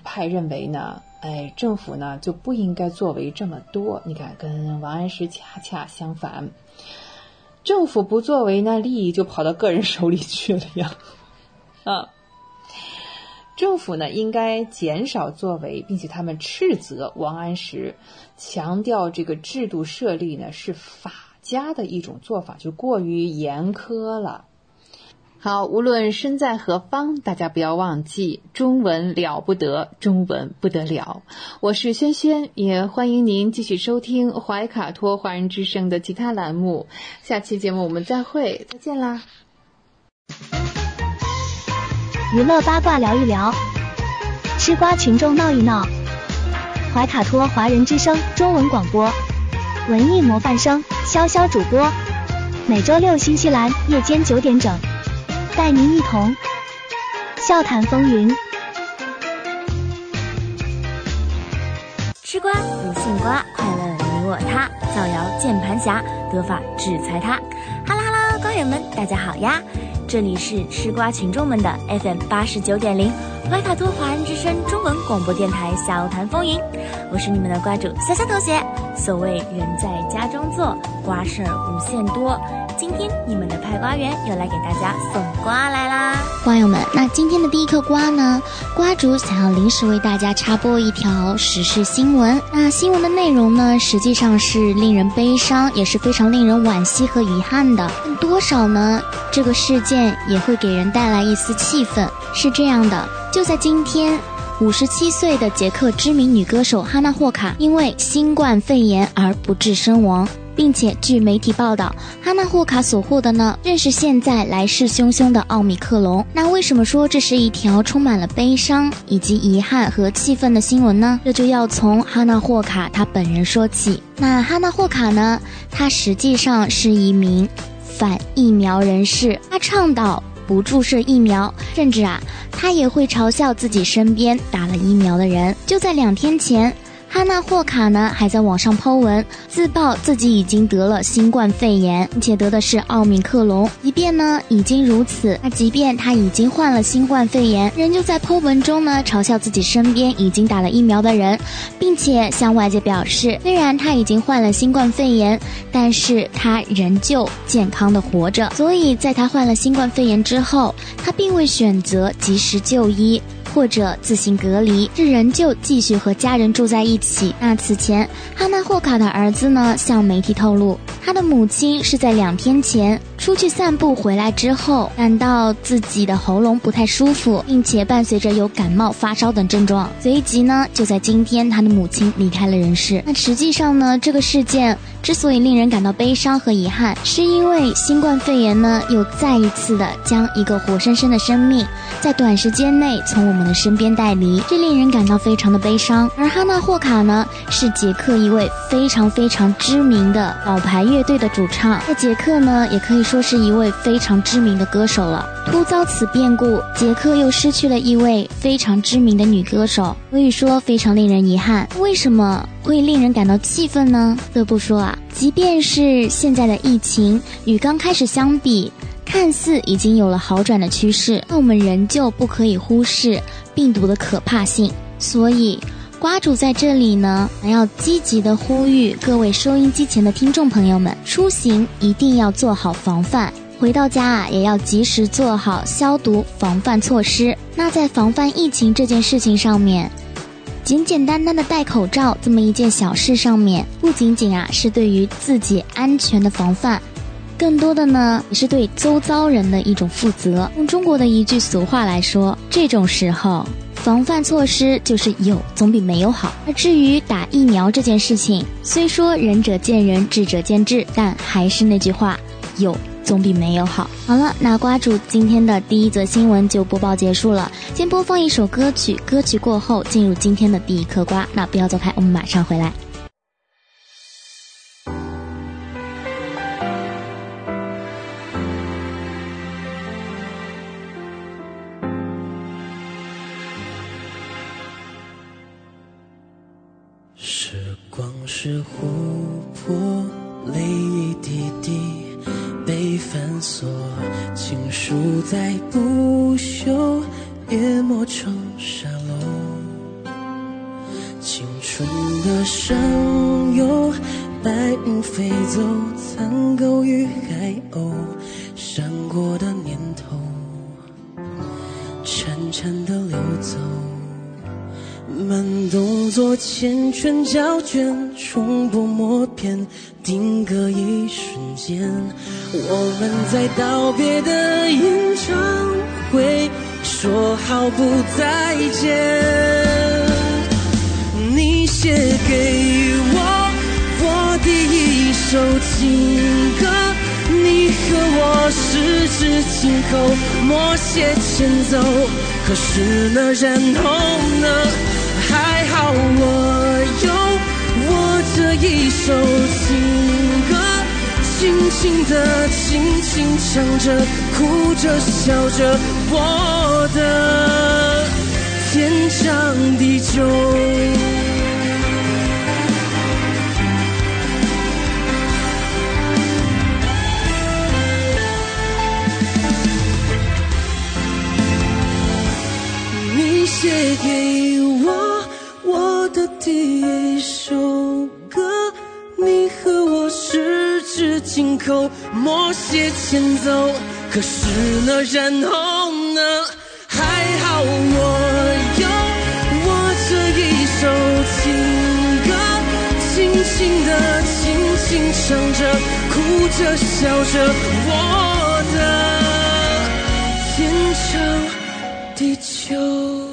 派认为呢，哎，政府呢就不应该作为这么多。你看，跟王安石恰恰相反，政府不作为呢，利益就跑到个人手里去了呀。啊，政府呢应该减少作为，并且他们斥责王安石，强调这个制度设立呢是法家的一种做法，就过于严苛了。好，无论身在何方，大家不要忘记中文了不得，中文不得了。我是轩轩，也欢迎您继续收听怀卡托华人之声的其他栏目。下期节目我们再会，再见啦！娱乐八卦聊一聊，吃瓜群众闹一闹。怀卡托华人之声中文广播，文艺模范生潇潇主播，每周六新西兰夜间九点整。带您一同笑谈风云，吃瓜不信瓜，快乐你我他，造谣键盘侠，得法制裁他。哈喽哈喽，瓜友们，大家好呀！这里是吃瓜群众们的 FM 八十九点零怀卡托华人之声中文广播电台笑谈风云，我是你们的瓜主潇潇同学。所谓人在家中坐，瓜事儿无限多。今天你们的派瓜员又来给大家送瓜来啦，瓜友们，那今天的第一颗瓜呢？瓜主想要临时为大家插播一条时事新闻。那新闻的内容呢，实际上是令人悲伤，也是非常令人惋惜和遗憾的。多少呢？这个事件也会给人带来一丝气愤。是这样的，就在今天，五十七岁的捷克知名女歌手哈娜霍卡因为新冠肺炎而不治身亡。并且，据媒体报道，哈纳霍卡所获的呢，正是现在来势汹汹的奥密克戎。那为什么说这是一条充满了悲伤以及遗憾和气愤的新闻呢？这就要从哈纳霍卡他本人说起。那哈纳霍卡呢，他实际上是一名反疫苗人士，他倡导不注射疫苗，甚至啊，他也会嘲笑自己身边打了疫苗的人。就在两天前。哈娜霍卡呢还在网上 Po 文，自曝自己已经得了新冠肺炎，并且得的是奥密克戎。即便呢已经如此，那即便他已经患了新冠肺炎，仍旧在 Po 文中呢嘲笑自己身边已经打了疫苗的人，并且向外界表示，虽然他已经患了新冠肺炎，但是他仍旧健康的活着。所以在他患了新冠肺炎之后，他并未选择及时就医。或者自行隔离，是仍旧继续和家人住在一起。那此前，哈纳霍卡的儿子呢向媒体透露，他的母亲是在两天前出去散步回来之后，感到自己的喉咙不太舒服，并且伴随着有感冒、发烧等症状。随即呢，就在今天，他的母亲离开了人世。那实际上呢，这个事件之所以令人感到悲伤和遗憾，是因为新冠肺炎呢又再一次的将一个活生生的生命，在短时间内从我们。的身边带离，这令人感到非常的悲伤。而哈娜霍卡呢，是捷克一位非常非常知名的老牌乐队的主唱，在捷克呢，也可以说说是一位非常知名的歌手了。突遭此变故，杰克又失去了一位非常知名的女歌手，可以说非常令人遗憾。为什么会令人感到气愤呢？不得不说啊，即便是现在的疫情与刚开始相比。看似已经有了好转的趋势，但我们仍旧不可以忽视病毒的可怕性。所以，瓜主在这里呢，还要积极的呼吁各位收音机前的听众朋友们，出行一定要做好防范，回到家啊，也要及时做好消毒防范措施。那在防范疫情这件事情上面，简简单单的戴口罩这么一件小事上面，不仅仅啊是对于自己安全的防范。更多的呢，也是对周遭人的一种负责。用中国的一句俗话来说，这种时候防范措施就是有总比没有好。而至于打疫苗这件事情，虽说仁者见仁，智者见智，但还是那句话，有总比没有好。好了，那瓜主今天的第一则新闻就播报结束了。先播放一首歌曲，歌曲过后进入今天的第一颗瓜。那不要走开，我们马上回来。书再不朽，淹没成沙漏。青春的上游，白云飞走，残狗与海鸥，闪过的念头，潺潺的流走。慢动作缱绻胶卷，重播默片，定格一瞬间。我们在道别的演唱会说好不再见。你写给我我第一首情歌，你和我十指紧扣，默写前奏。可是呢，然后呢？我有我这一首情歌，轻轻的，轻轻唱着，哭着，笑着，我的天长地久。你写给我。一首歌，你和我十指紧扣，默写前奏。可是呢，然后呢？还好我有我这一首情歌，轻轻的，轻轻唱着，哭着，笑着，我的天长地久。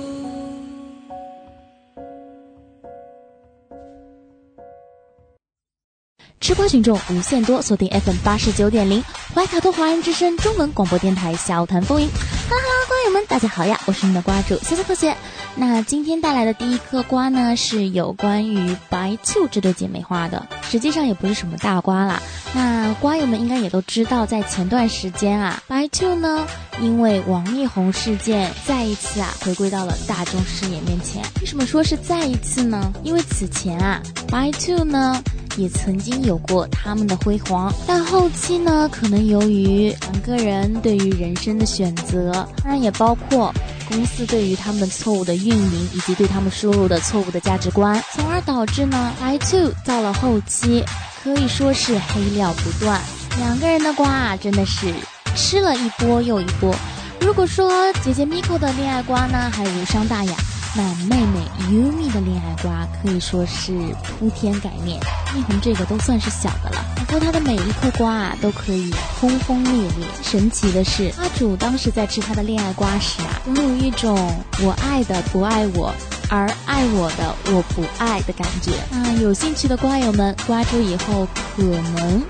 吃瓜群众无限多，锁定 FM 八十九点零，怀卡托华人之声中文广播电台，笑谈风云。哈喽哈喽，瓜友们，大家好呀！我是你的瓜主谢谢同学。那今天带来的第一颗瓜呢，是有关于白兔这对姐妹花的。实际上也不是什么大瓜啦。那瓜友们应该也都知道，在前段时间啊，白兔呢，因为王力宏事件，再一次啊回归到了大众视野面前。为什么说是再一次呢？因为此前啊，白兔呢。也曾经有过他们的辉煌，但后期呢，可能由于两个人对于人生的选择，当然也包括公司对于他们错误的运营，以及对他们输入的错误的价值观，从而导致呢，I Two 到了后期可以说是黑料不断，两个人的瓜啊，真的是吃了一波又一波。如果说姐姐 Miko 的恋爱瓜呢，还无伤大雅。那妹妹 Yumi 的恋爱瓜可以说是铺天盖面，蜜红这个都算是小的了。不过它的每一颗瓜啊都可以轰轰烈烈。神奇的是，阿主当时在吃他的恋爱瓜时啊，总有一种我爱的不爱我，而爱我的我不爱的感觉。那有兴趣的瓜友们，瓜主以后可能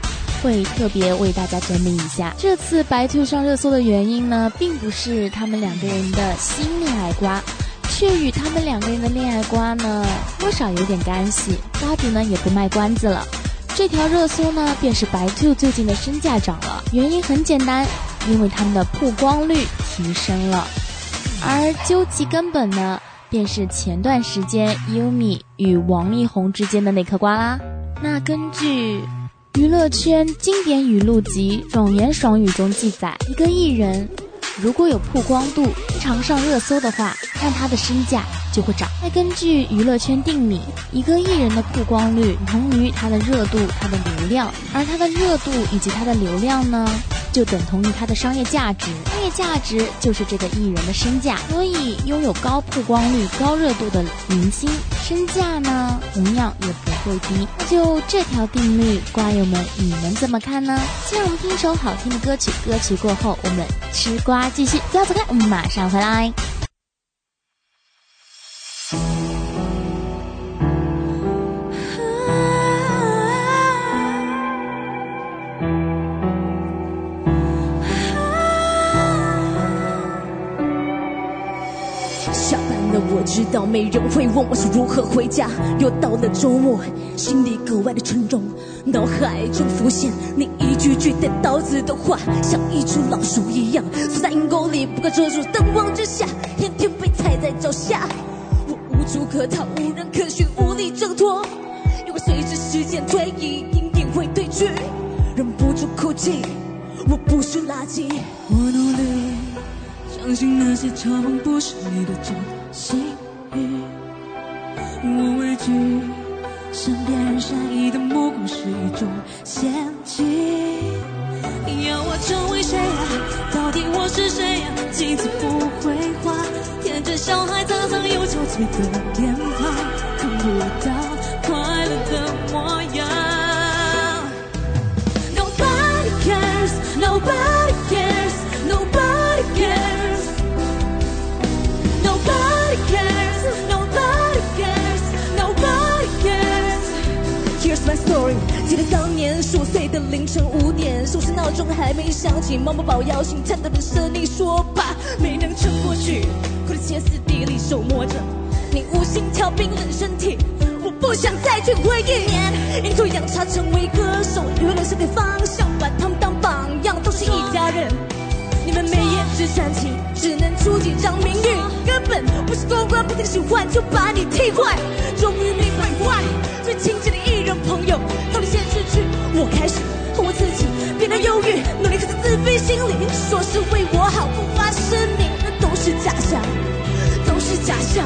会特别为大家整理一下。这次白兔上热搜的原因呢，并不是他们两个人的新恋爱瓜。却与他们两个人的恋爱瓜呢，多少有点干系。瓜主呢也不卖关子了，这条热搜呢便是白兔最近的身价涨了。原因很简单，因为他们的曝光率提升了。而究其根本呢，便是前段时间优米与王力宏之间的那颗瓜啦。那根据娱乐圈经典语录集《爽言爽语》中记载，一个艺人。如果有曝光度，经常上热搜的话，看他的身价。就会涨。再根据娱乐圈定理，一个艺人的曝光率同于他的热度、他的流量，而他的热度以及他的流量呢？就等同于他的商业价值，商业价值就是这个艺人的身价。所以，拥有高曝光率、高热度的明星，身价呢，同样也不会低。那就这条定律，瓜友们，你们怎么看呢？先让我们听一首好听的歌曲，歌曲过后，我们吃瓜继续。不要走开，我们马上回来。我知道没人会问我是如何回家，又到了周末，心里格外的沉重，脑海中浮现你一句句带刀子的话，像一只老鼠一样缩在阴沟里，不敢遮住灯光之下，天天被踩在脚下，我无处可逃，无人可寻，无力挣脱，因为随着时间推移，阴影会褪去，忍不住哭泣，我不是垃圾，我努力相信那些嘲讽不是你的真。心语，我畏惧，身边善意的目光是一种陷阱。要我成为谁呀？到底我是谁呀？几次不会话，天真小孩沧桑又憔悴的脸庞，看不到记得当年十五岁的凌晨五点，手机闹钟还没响起，妈妈把我摇醒，颤抖的声音说爸，没能撑过去，哭得歇斯底里，手摸着你无心跳冰冷身体，我不想再去回忆。阴错阳差成为歌手，为了是对方向，把他们当榜样，都是一家人。你们没颜值传奇，只能出几张名誉，根本不是公关，不听喜欢就把你踢坏。终于明白，why 最亲近的艺人朋友，我开始恨我自己，变得忧郁，努力克制自卑心理，说是为我好，不发声明，那都是假象，都是假象。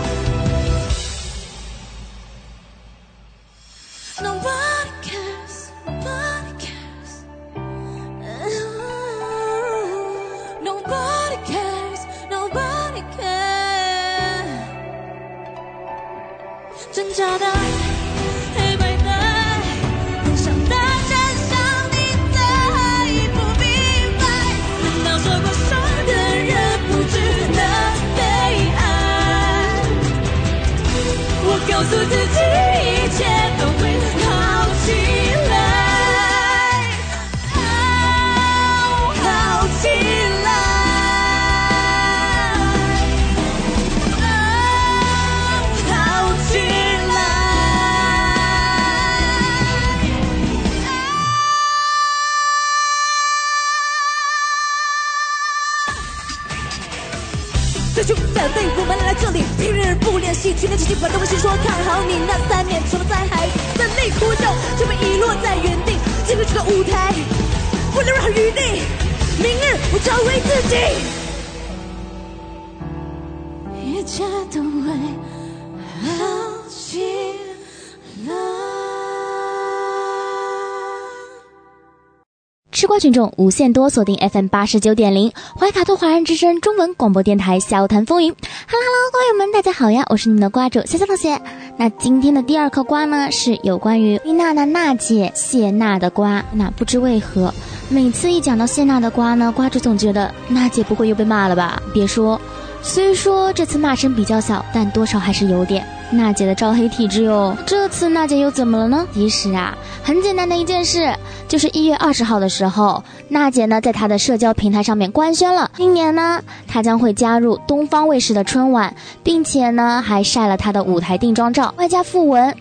挣扎的。告诉自己。日不联系，去年几把都会先说看好你那三年，除了在海在内哭笑，就被遗落在原地，进入这个舞台，不留任何余地，明日我找回自己，一切都吃瓜群众无限多，锁定 FM 八十九点零怀卡托华人之声中文广播电台，笑谈风云。Hello Hello，瓜友们，大家好呀，我是你们的瓜主小小同学。那今天的第二颗瓜呢，是有关于娜娜娜姐谢娜的瓜。那不知为何，每次一讲到谢娜的瓜呢，瓜主总觉得娜姐不会又被骂了吧？别说，虽说这次骂声比较小，但多少还是有点。娜姐的招黑体质哟，这次娜姐又怎么了呢？其实啊，很简单的一件事，就是一月二十号的时候，娜姐呢在她的社交平台上面官宣了，今年呢她将会加入东方卫视的春晚，并且呢还晒了她的舞台定妆照，外加附文。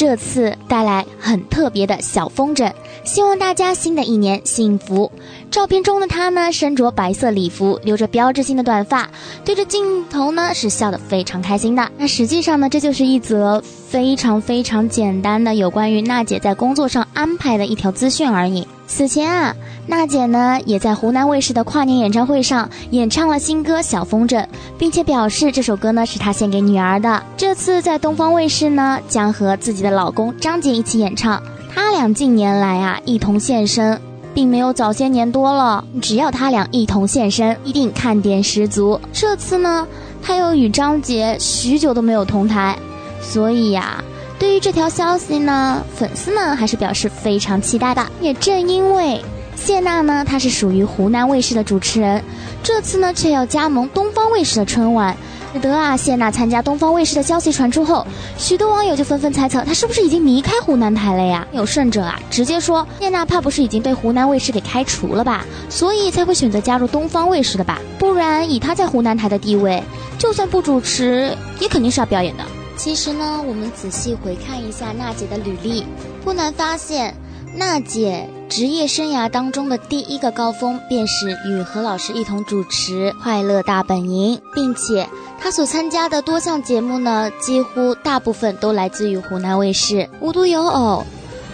这次带来很特别的小风筝，希望大家新的一年幸福。照片中的她呢，身着白色礼服，留着标志性的短发，对着镜头呢是笑得非常开心的。那实际上呢，这就是一则非常非常简单的有关于娜姐在工作上安排的一条资讯而已。此前啊，娜姐呢也在湖南卫视的跨年演唱会上演唱了新歌《小风筝》，并且表示这首歌呢是她献给女儿的。这次在东方卫视呢，将和自己的老公张杰一起演唱。他俩近年来啊一同现身，并没有早些年多了。只要他俩一同现身，一定看点十足。这次呢，他又与张杰许久都没有同台，所以呀。对于这条消息呢，粉丝们还是表示非常期待的。也正因为谢娜呢，她是属于湖南卫视的主持人，这次呢却要加盟东方卫视的春晚，得啊谢娜参加东方卫视的消息传出后，许多网友就纷纷猜测她是不是已经离开湖南台了呀？有甚者啊，直接说谢娜怕不是已经被湖南卫视给开除了吧，所以才会选择加入东方卫视的吧？不然以她在湖南台的地位，就算不主持，也肯定是要表演的。其实呢，我们仔细回看一下娜姐的履历，不难发现，娜姐职业生涯当中的第一个高峰便是与何老师一同主持《快乐大本营》，并且她所参加的多项节目呢，几乎大部分都来自于湖南卫视。无独有偶，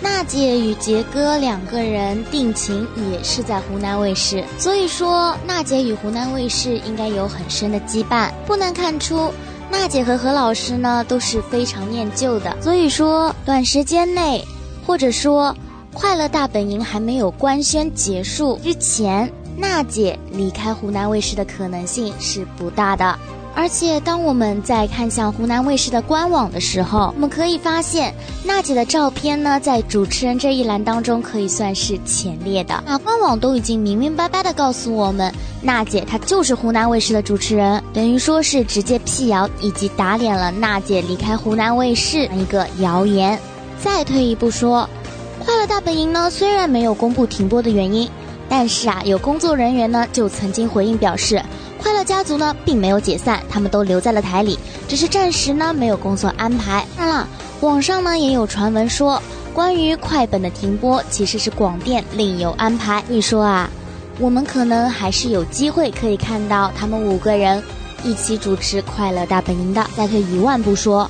娜姐与杰哥两个人定情也是在湖南卫视，所以说娜姐与湖南卫视应该有很深的羁绊。不难看出。娜姐和何老师呢都是非常念旧的，所以说短时间内，或者说《快乐大本营》还没有官宣结束之前，娜姐离开湖南卫视的可能性是不大的。而且，当我们在看向湖南卫视的官网的时候，我们可以发现，娜姐的照片呢，在主持人这一栏当中可以算是前列的。那官网都已经明明白白的告诉我们，娜姐她就是湖南卫视的主持人，等于说是直接辟谣以及打脸了娜姐离开湖南卫视一个谣言。再退一步说，《快乐大本营》呢，虽然没有公布停播的原因，但是啊，有工作人员呢就曾经回应表示。快乐家族呢，并没有解散，他们都留在了台里，只是暂时呢没有工作安排。当然了，网上呢也有传闻说，关于快本的停播其实是广电另有安排。所以说啊，我们可能还是有机会可以看到他们五个人一起主持《快乐大本营》的。再退一万步说，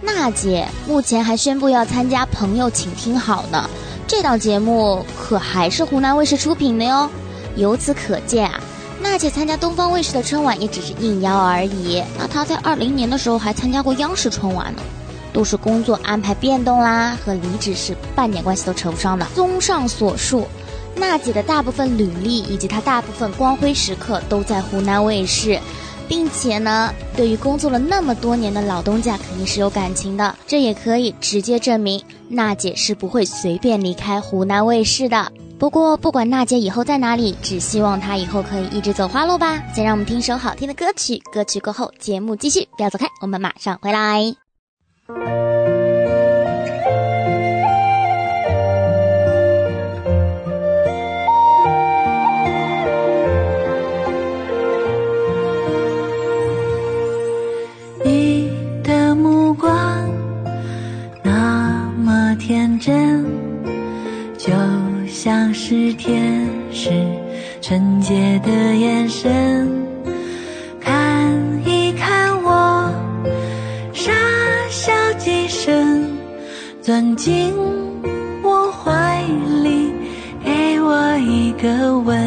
娜姐目前还宣布要参加《朋友，请听好》呢，这档节目可还是湖南卫视出品的哟。由此可见啊。娜姐参加东方卫视的春晚也只是应邀而已。那她在二零年的时候还参加过央视春晚呢，都是工作安排变动啦，和离职是半点关系都扯不上的。综上所述，娜姐的大部分履历以及她大部分光辉时刻都在湖南卫视，并且呢，对于工作了那么多年的老东家肯定是有感情的。这也可以直接证明娜姐是不会随便离开湖南卫视的。不过，不管娜姐以后在哪里，只希望她以后可以一直走花路吧。先让我们听首好听的歌曲，歌曲过后节目继续，不要走开，我们马上回来。你的目光那么天真，像是天使纯洁的眼神看一看我傻笑几声钻进我怀里给我一个吻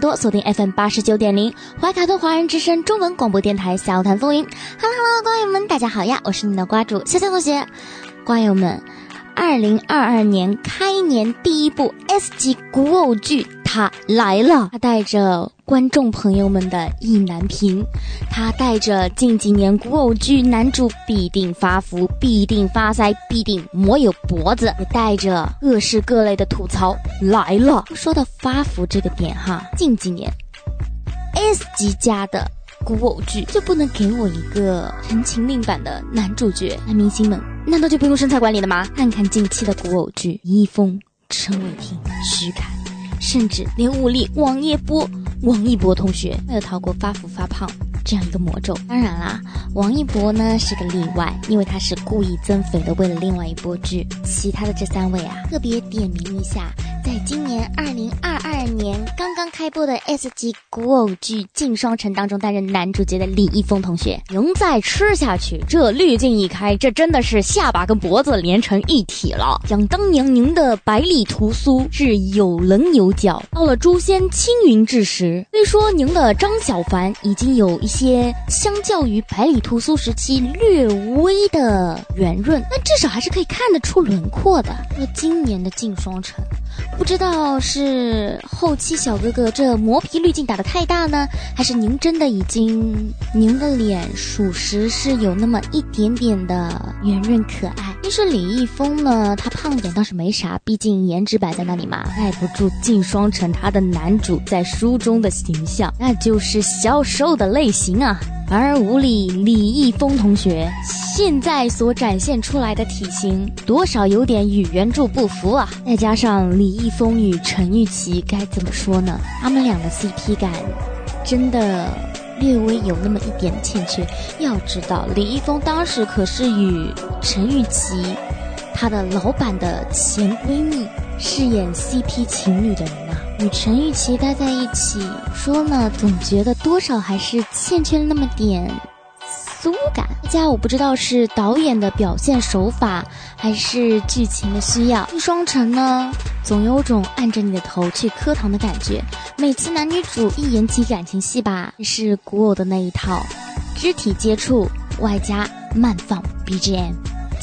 多，锁定 FM 八十九点零怀卡托华人之声中文广播电台小谈风云。Hello Hello，瓜友们，大家好呀，我是你的瓜主潇潇同学。瓜友们，二零二二年开年第一部 S 级古偶剧他来了，他带着观众朋友们的意难平，他带着近几年古偶剧男主必定发福、必定发腮、必定没有脖子，也带着各式各类的吐槽来了。说到发福这个点哈，近几年 S 级家的。古偶剧就不能给我一个陈情令版的男主角？男明星们难道就不用身材管理了吗？看看近期的古偶剧，李易峰、陈伟霆、徐凯，甚至连武力王一博、王一博同学没有逃过发福发胖这样一个魔咒。当然啦，王一博呢是个例外，因为他是故意增肥的，为了另外一波剧。其他的这三位啊，特别点名一下，在今年二零二二年刚刚开播的 S 级古偶剧《镜双城》当中担任男主角的李易峰同学，仍再吃下去，这滤镜一开，这真的是下巴跟脖子连成一体了。想当年您的百里屠苏是有棱有角，到了诛仙青云志时，虽说您的张小凡已经有一些相较于百里屠苏时期略微的圆润，但至少还是可以看得出轮廓的。那今年的镜双城。不知道是后期小哥哥这磨皮滤镜打的太大呢，还是您真的已经您的脸属实是有那么一点点的圆润可爱。一说李易峰呢，他胖点倒是没啥，毕竟颜值摆在那里嘛，耐不住镜双城他的男主在书中的形象，那就是消瘦的类型啊。而无理李易峰同学现在所展现出来的体型，多少有点与原著不符啊！再加上李易峰与陈钰琪，该怎么说呢？他们俩的 CP 感真的略微有那么一点欠缺。要知道，李易峰当时可是与陈钰琪，他的老板的前闺蜜饰演 CP 情侣的人呐、与陈钰琪待在一起，说呢，总觉得多少还是欠缺了那么点酥感。加我不知道是导演的表现手法，还是剧情的需要。金双城呢，总有种按着你的头去磕糖的感觉。每次男女主一演起感情戏吧，是古偶的那一套，肢体接触外加慢放 BGM。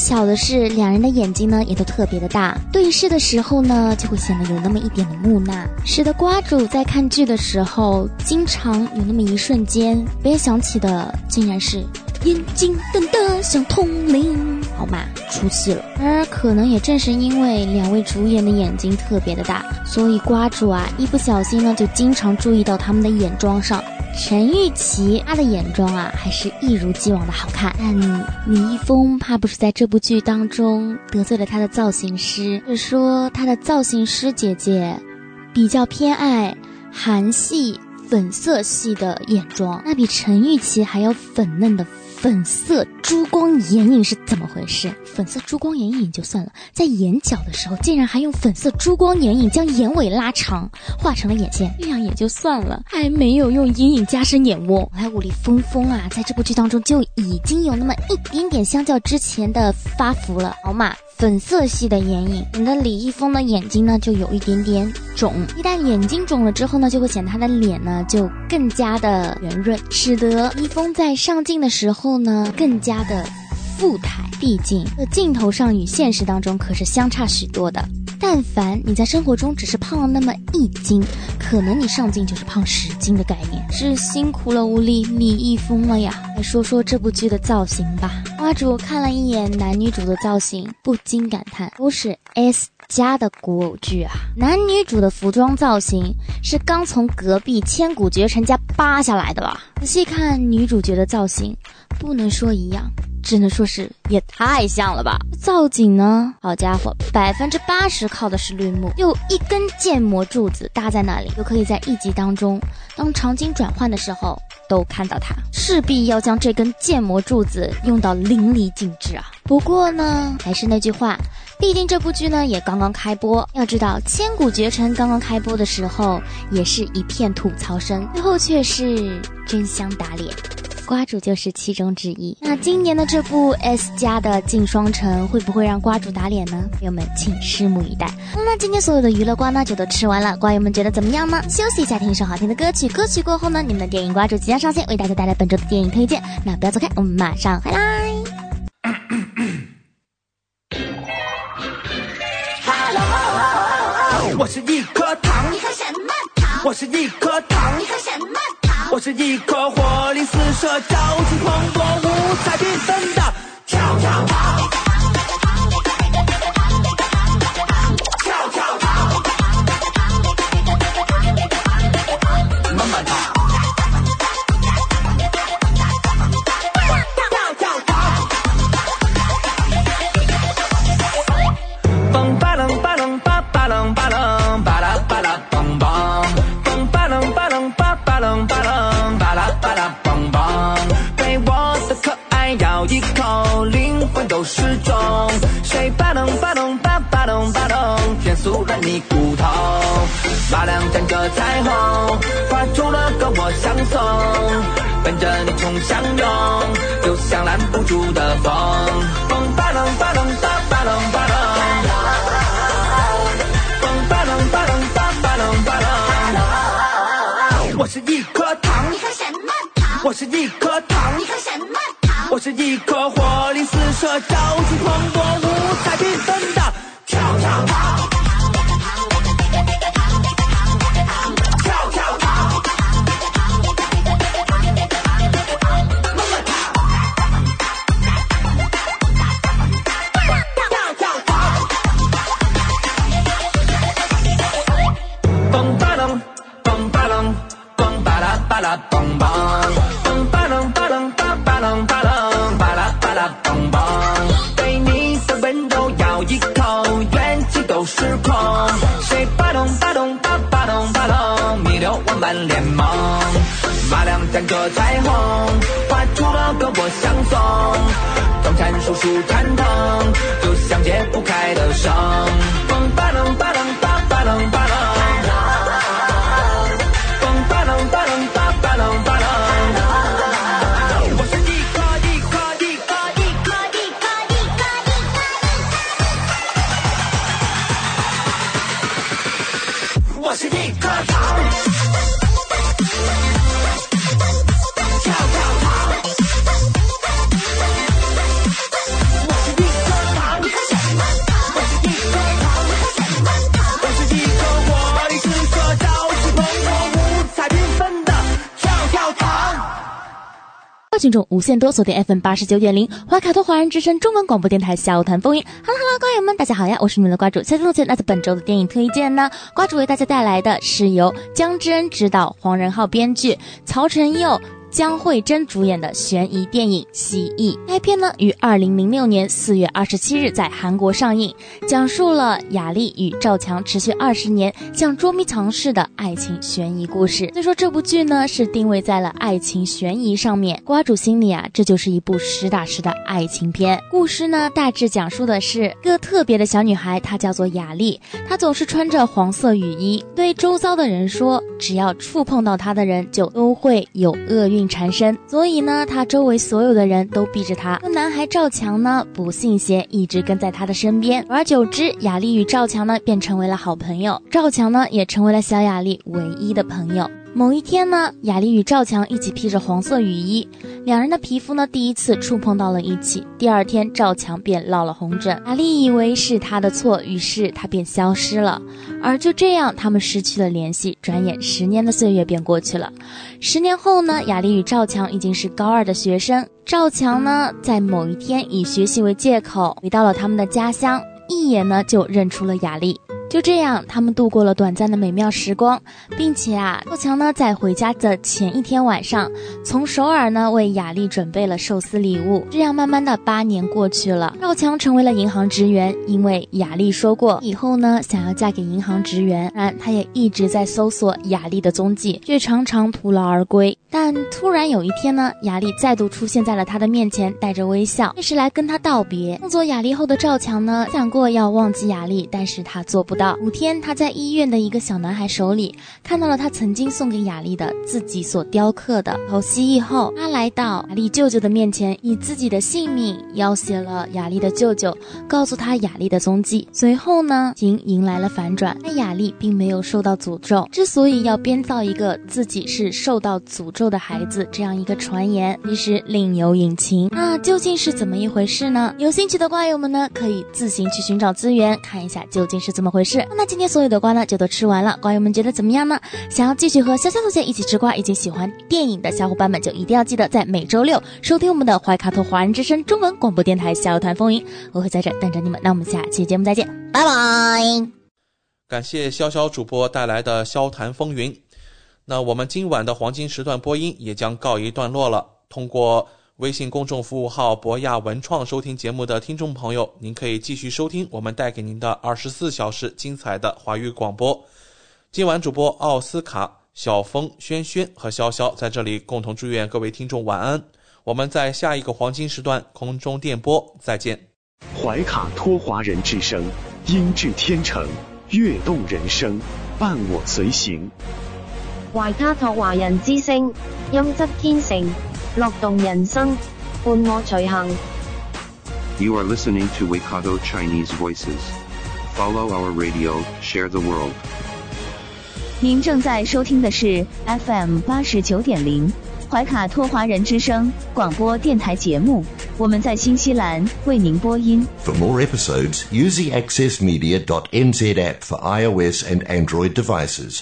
巧的是，两人的眼睛呢也都特别的大，对视的时候呢就会显得有那么一点的木讷，使得瓜主在看剧的时候，经常有那么一瞬间联想起的竟然是眼睛瞪得像铜铃，好嘛，出戏了。而可能也正是因为两位主演的眼睛特别的大，所以瓜主啊一不小心呢就经常注意到他们的眼妆上。陈钰琪她的眼妆啊，还是一如既往的好看。但李易峰怕不是在这部剧当中得罪了他的造型师，或者说他的造型师姐姐比较偏爱韩系粉色系的眼妆，那比陈钰琪还要粉嫩的粉色珠光眼影是怎么回事？粉色珠光眼影就算了，在眼角的时候竟然还用粉色珠光眼影将眼尾拉长，画成了眼线，这样也就算了，还 没有用阴影加深眼窝。来，武力峰峰啊，在这部剧当中就已经有那么一点点相较之前的发福了，好嘛。粉色系的眼影，你的李易峰的眼睛呢就有一点点肿，一旦眼睛肿了之后呢，就会显得他的脸呢就更加的圆润，使得易峰在上镜的时候后呢更加的富态。毕竟，这镜头上与现实当中可是相差许多的。但凡你在生活中只是胖了那么一斤，可能你上镜就是胖十斤的概念，是辛苦了吴丽李易峰了呀。来说说这部剧的造型吧。花主看了一眼男女主的造型，不禁感叹，都是 S 加的古偶剧啊。男女主的服装造型是刚从隔壁千古绝尘家扒下来的吧？仔细看女主角的造型，不能说一样。只能说是也太像了吧！造景呢，好家伙，百分之八十靠的是绿幕，有一根建模柱子搭在那里，就可以在一集当中，当场景转换的时候都看到它。势必要将这根建模柱子用到淋漓尽致啊！不过呢，还是那句话，毕竟这部剧呢也刚刚开播，要知道《千古绝尘》刚刚开播的时候也是一片吐槽声，最后却是真香打脸。瓜主就是其中之一。那今年的这部 S 加的镜双城会不会让瓜主打脸呢？朋友们，请拭目以待。那今天所有的娱乐瓜呢就都吃完了，瓜友们觉得怎么样呢？休息一下，听一首好听的歌曲。歌曲过后呢，你们的电影瓜主即将上线，为大家带来本周的电影推荐。那不要走开，我们马上回来。我是一颗糖，你喝什么糖？我是一颗糖，你喝什么？我是一颗火力四射、朝气蓬勃、五彩缤纷的跳跳糖。骨头，马亮沾着彩虹，画出了个我相送，奔着你冲向涌，就像拦不住的风。嘣巴楞巴楞巴巴楞巴楞。嘣巴楞巴楞巴巴楞巴楞。我是一颗糖，你喝什么糖？我是一颗糖你，喝什么糖？我是一颗活力四射、朝气蓬勃、五彩缤纷马两站着彩虹，画出了个我相送。房产叔叔蛋疼，就像解不开的绳。种无限多锁定 FM 八十九点零怀卡托华人之声中文广播电台笑谈风云。哈喽哈喽，观友们，大家好呀，我是你们的瓜主夏天同学。那在本周的电影推荐呢，瓜主为大家带来的是由姜之恩执导、黄仁浩编剧、曹承佑。江慧珍主演的悬疑电影《蜥蜴》，该片呢于二零零六年四月二十七日在韩国上映，讲述了雅丽与赵强持续二十年像捉迷藏似的爱情悬疑故事。所以说这部剧呢是定位在了爱情悬疑上面，瓜主心里啊这就是一部实打实的爱情片。故事呢大致讲述的是个特别的小女孩，她叫做雅丽，她总是穿着黄色雨衣，对周遭的人说，只要触碰到她的人就都会有厄运。缠身，所以呢，他周围所有的人都避着他。男孩赵强呢，不信邪，一直跟在他的身边。久而久之，雅丽与赵强呢，便成为了好朋友。赵强呢，也成为了小雅丽唯一的朋友。某一天呢，雅丽与赵强一起披着黄色雨衣，两人的皮肤呢第一次触碰到了一起。第二天，赵强便落了红疹，雅丽以为是他的错，于是他便消失了。而就这样，他们失去了联系。转眼十年的岁月便过去了。十年后呢，雅丽与赵强已经是高二的学生。赵强呢，在某一天以学习为借口回到了他们的家乡，一眼呢就认出了雅丽。就这样，他们度过了短暂的美妙时光，并且啊，赵强呢在回家的前一天晚上，从首尔呢为雅丽准备了寿司礼物。这样慢慢的八年过去了，赵强成为了银行职员，因为雅丽说过以后呢想要嫁给银行职员，然他也一直在搜索雅丽的踪迹，却常常徒劳而归。但突然有一天呢，雅丽再度出现在了他的面前，带着微笑，这是来跟他道别。送走雅丽后的赵强呢，想过要忘记雅丽，但是他做不到。五天，他在医院的一个小男孩手里看到了他曾经送给雅丽的自己所雕刻的头蜥蜴后，他来到雅丽舅舅的面前，以自己的性命要挟了雅丽的舅舅，告诉他雅丽的踪迹。随后呢，情迎来了反转，但雅丽并没有受到诅咒。之所以要编造一个自己是受到诅咒的孩子这样一个传言，其实另有隐情。那究竟是怎么一回事呢？有兴趣的瓜友们呢，可以自行去寻找资源，看一下究竟是怎么回事。那今天所有的瓜呢，就都吃完了。瓜友们觉得怎么样呢？想要继续和潇潇同学一起吃瓜，以及喜欢电影的小伙伴们，就一定要记得在每周六收听我们的怀卡托华人之声中文广播电台《小团风云》，我会在这等着你们。那我们下期节目再见，拜拜。感谢潇潇主播带来的《笑谈风云》。那我们今晚的黄金时段播音也将告一段落了。通过微信公众服务号“博亚文创”收听节目的听众朋友，您可以继续收听我们带给您的二十四小时精彩的华语广播。今晚主播奥斯卡、小峰、轩轩和潇潇在这里共同祝愿各位听众晚安。我们在下一个黄金时段空中电波再见。怀卡托华人之声，音质天成，悦动人生，伴我随行。怀卡托华人之声，音质天成，樂動人生，伴我隨行。You are listening to Waikato Chinese Voices. Follow our radio, share the world. 您正在收听的是 FM 八十九点零怀卡托华人之声广播电台节目，我们在新西兰为您播音。For more episodes, use the accessmedia.nz app for iOS and Android devices,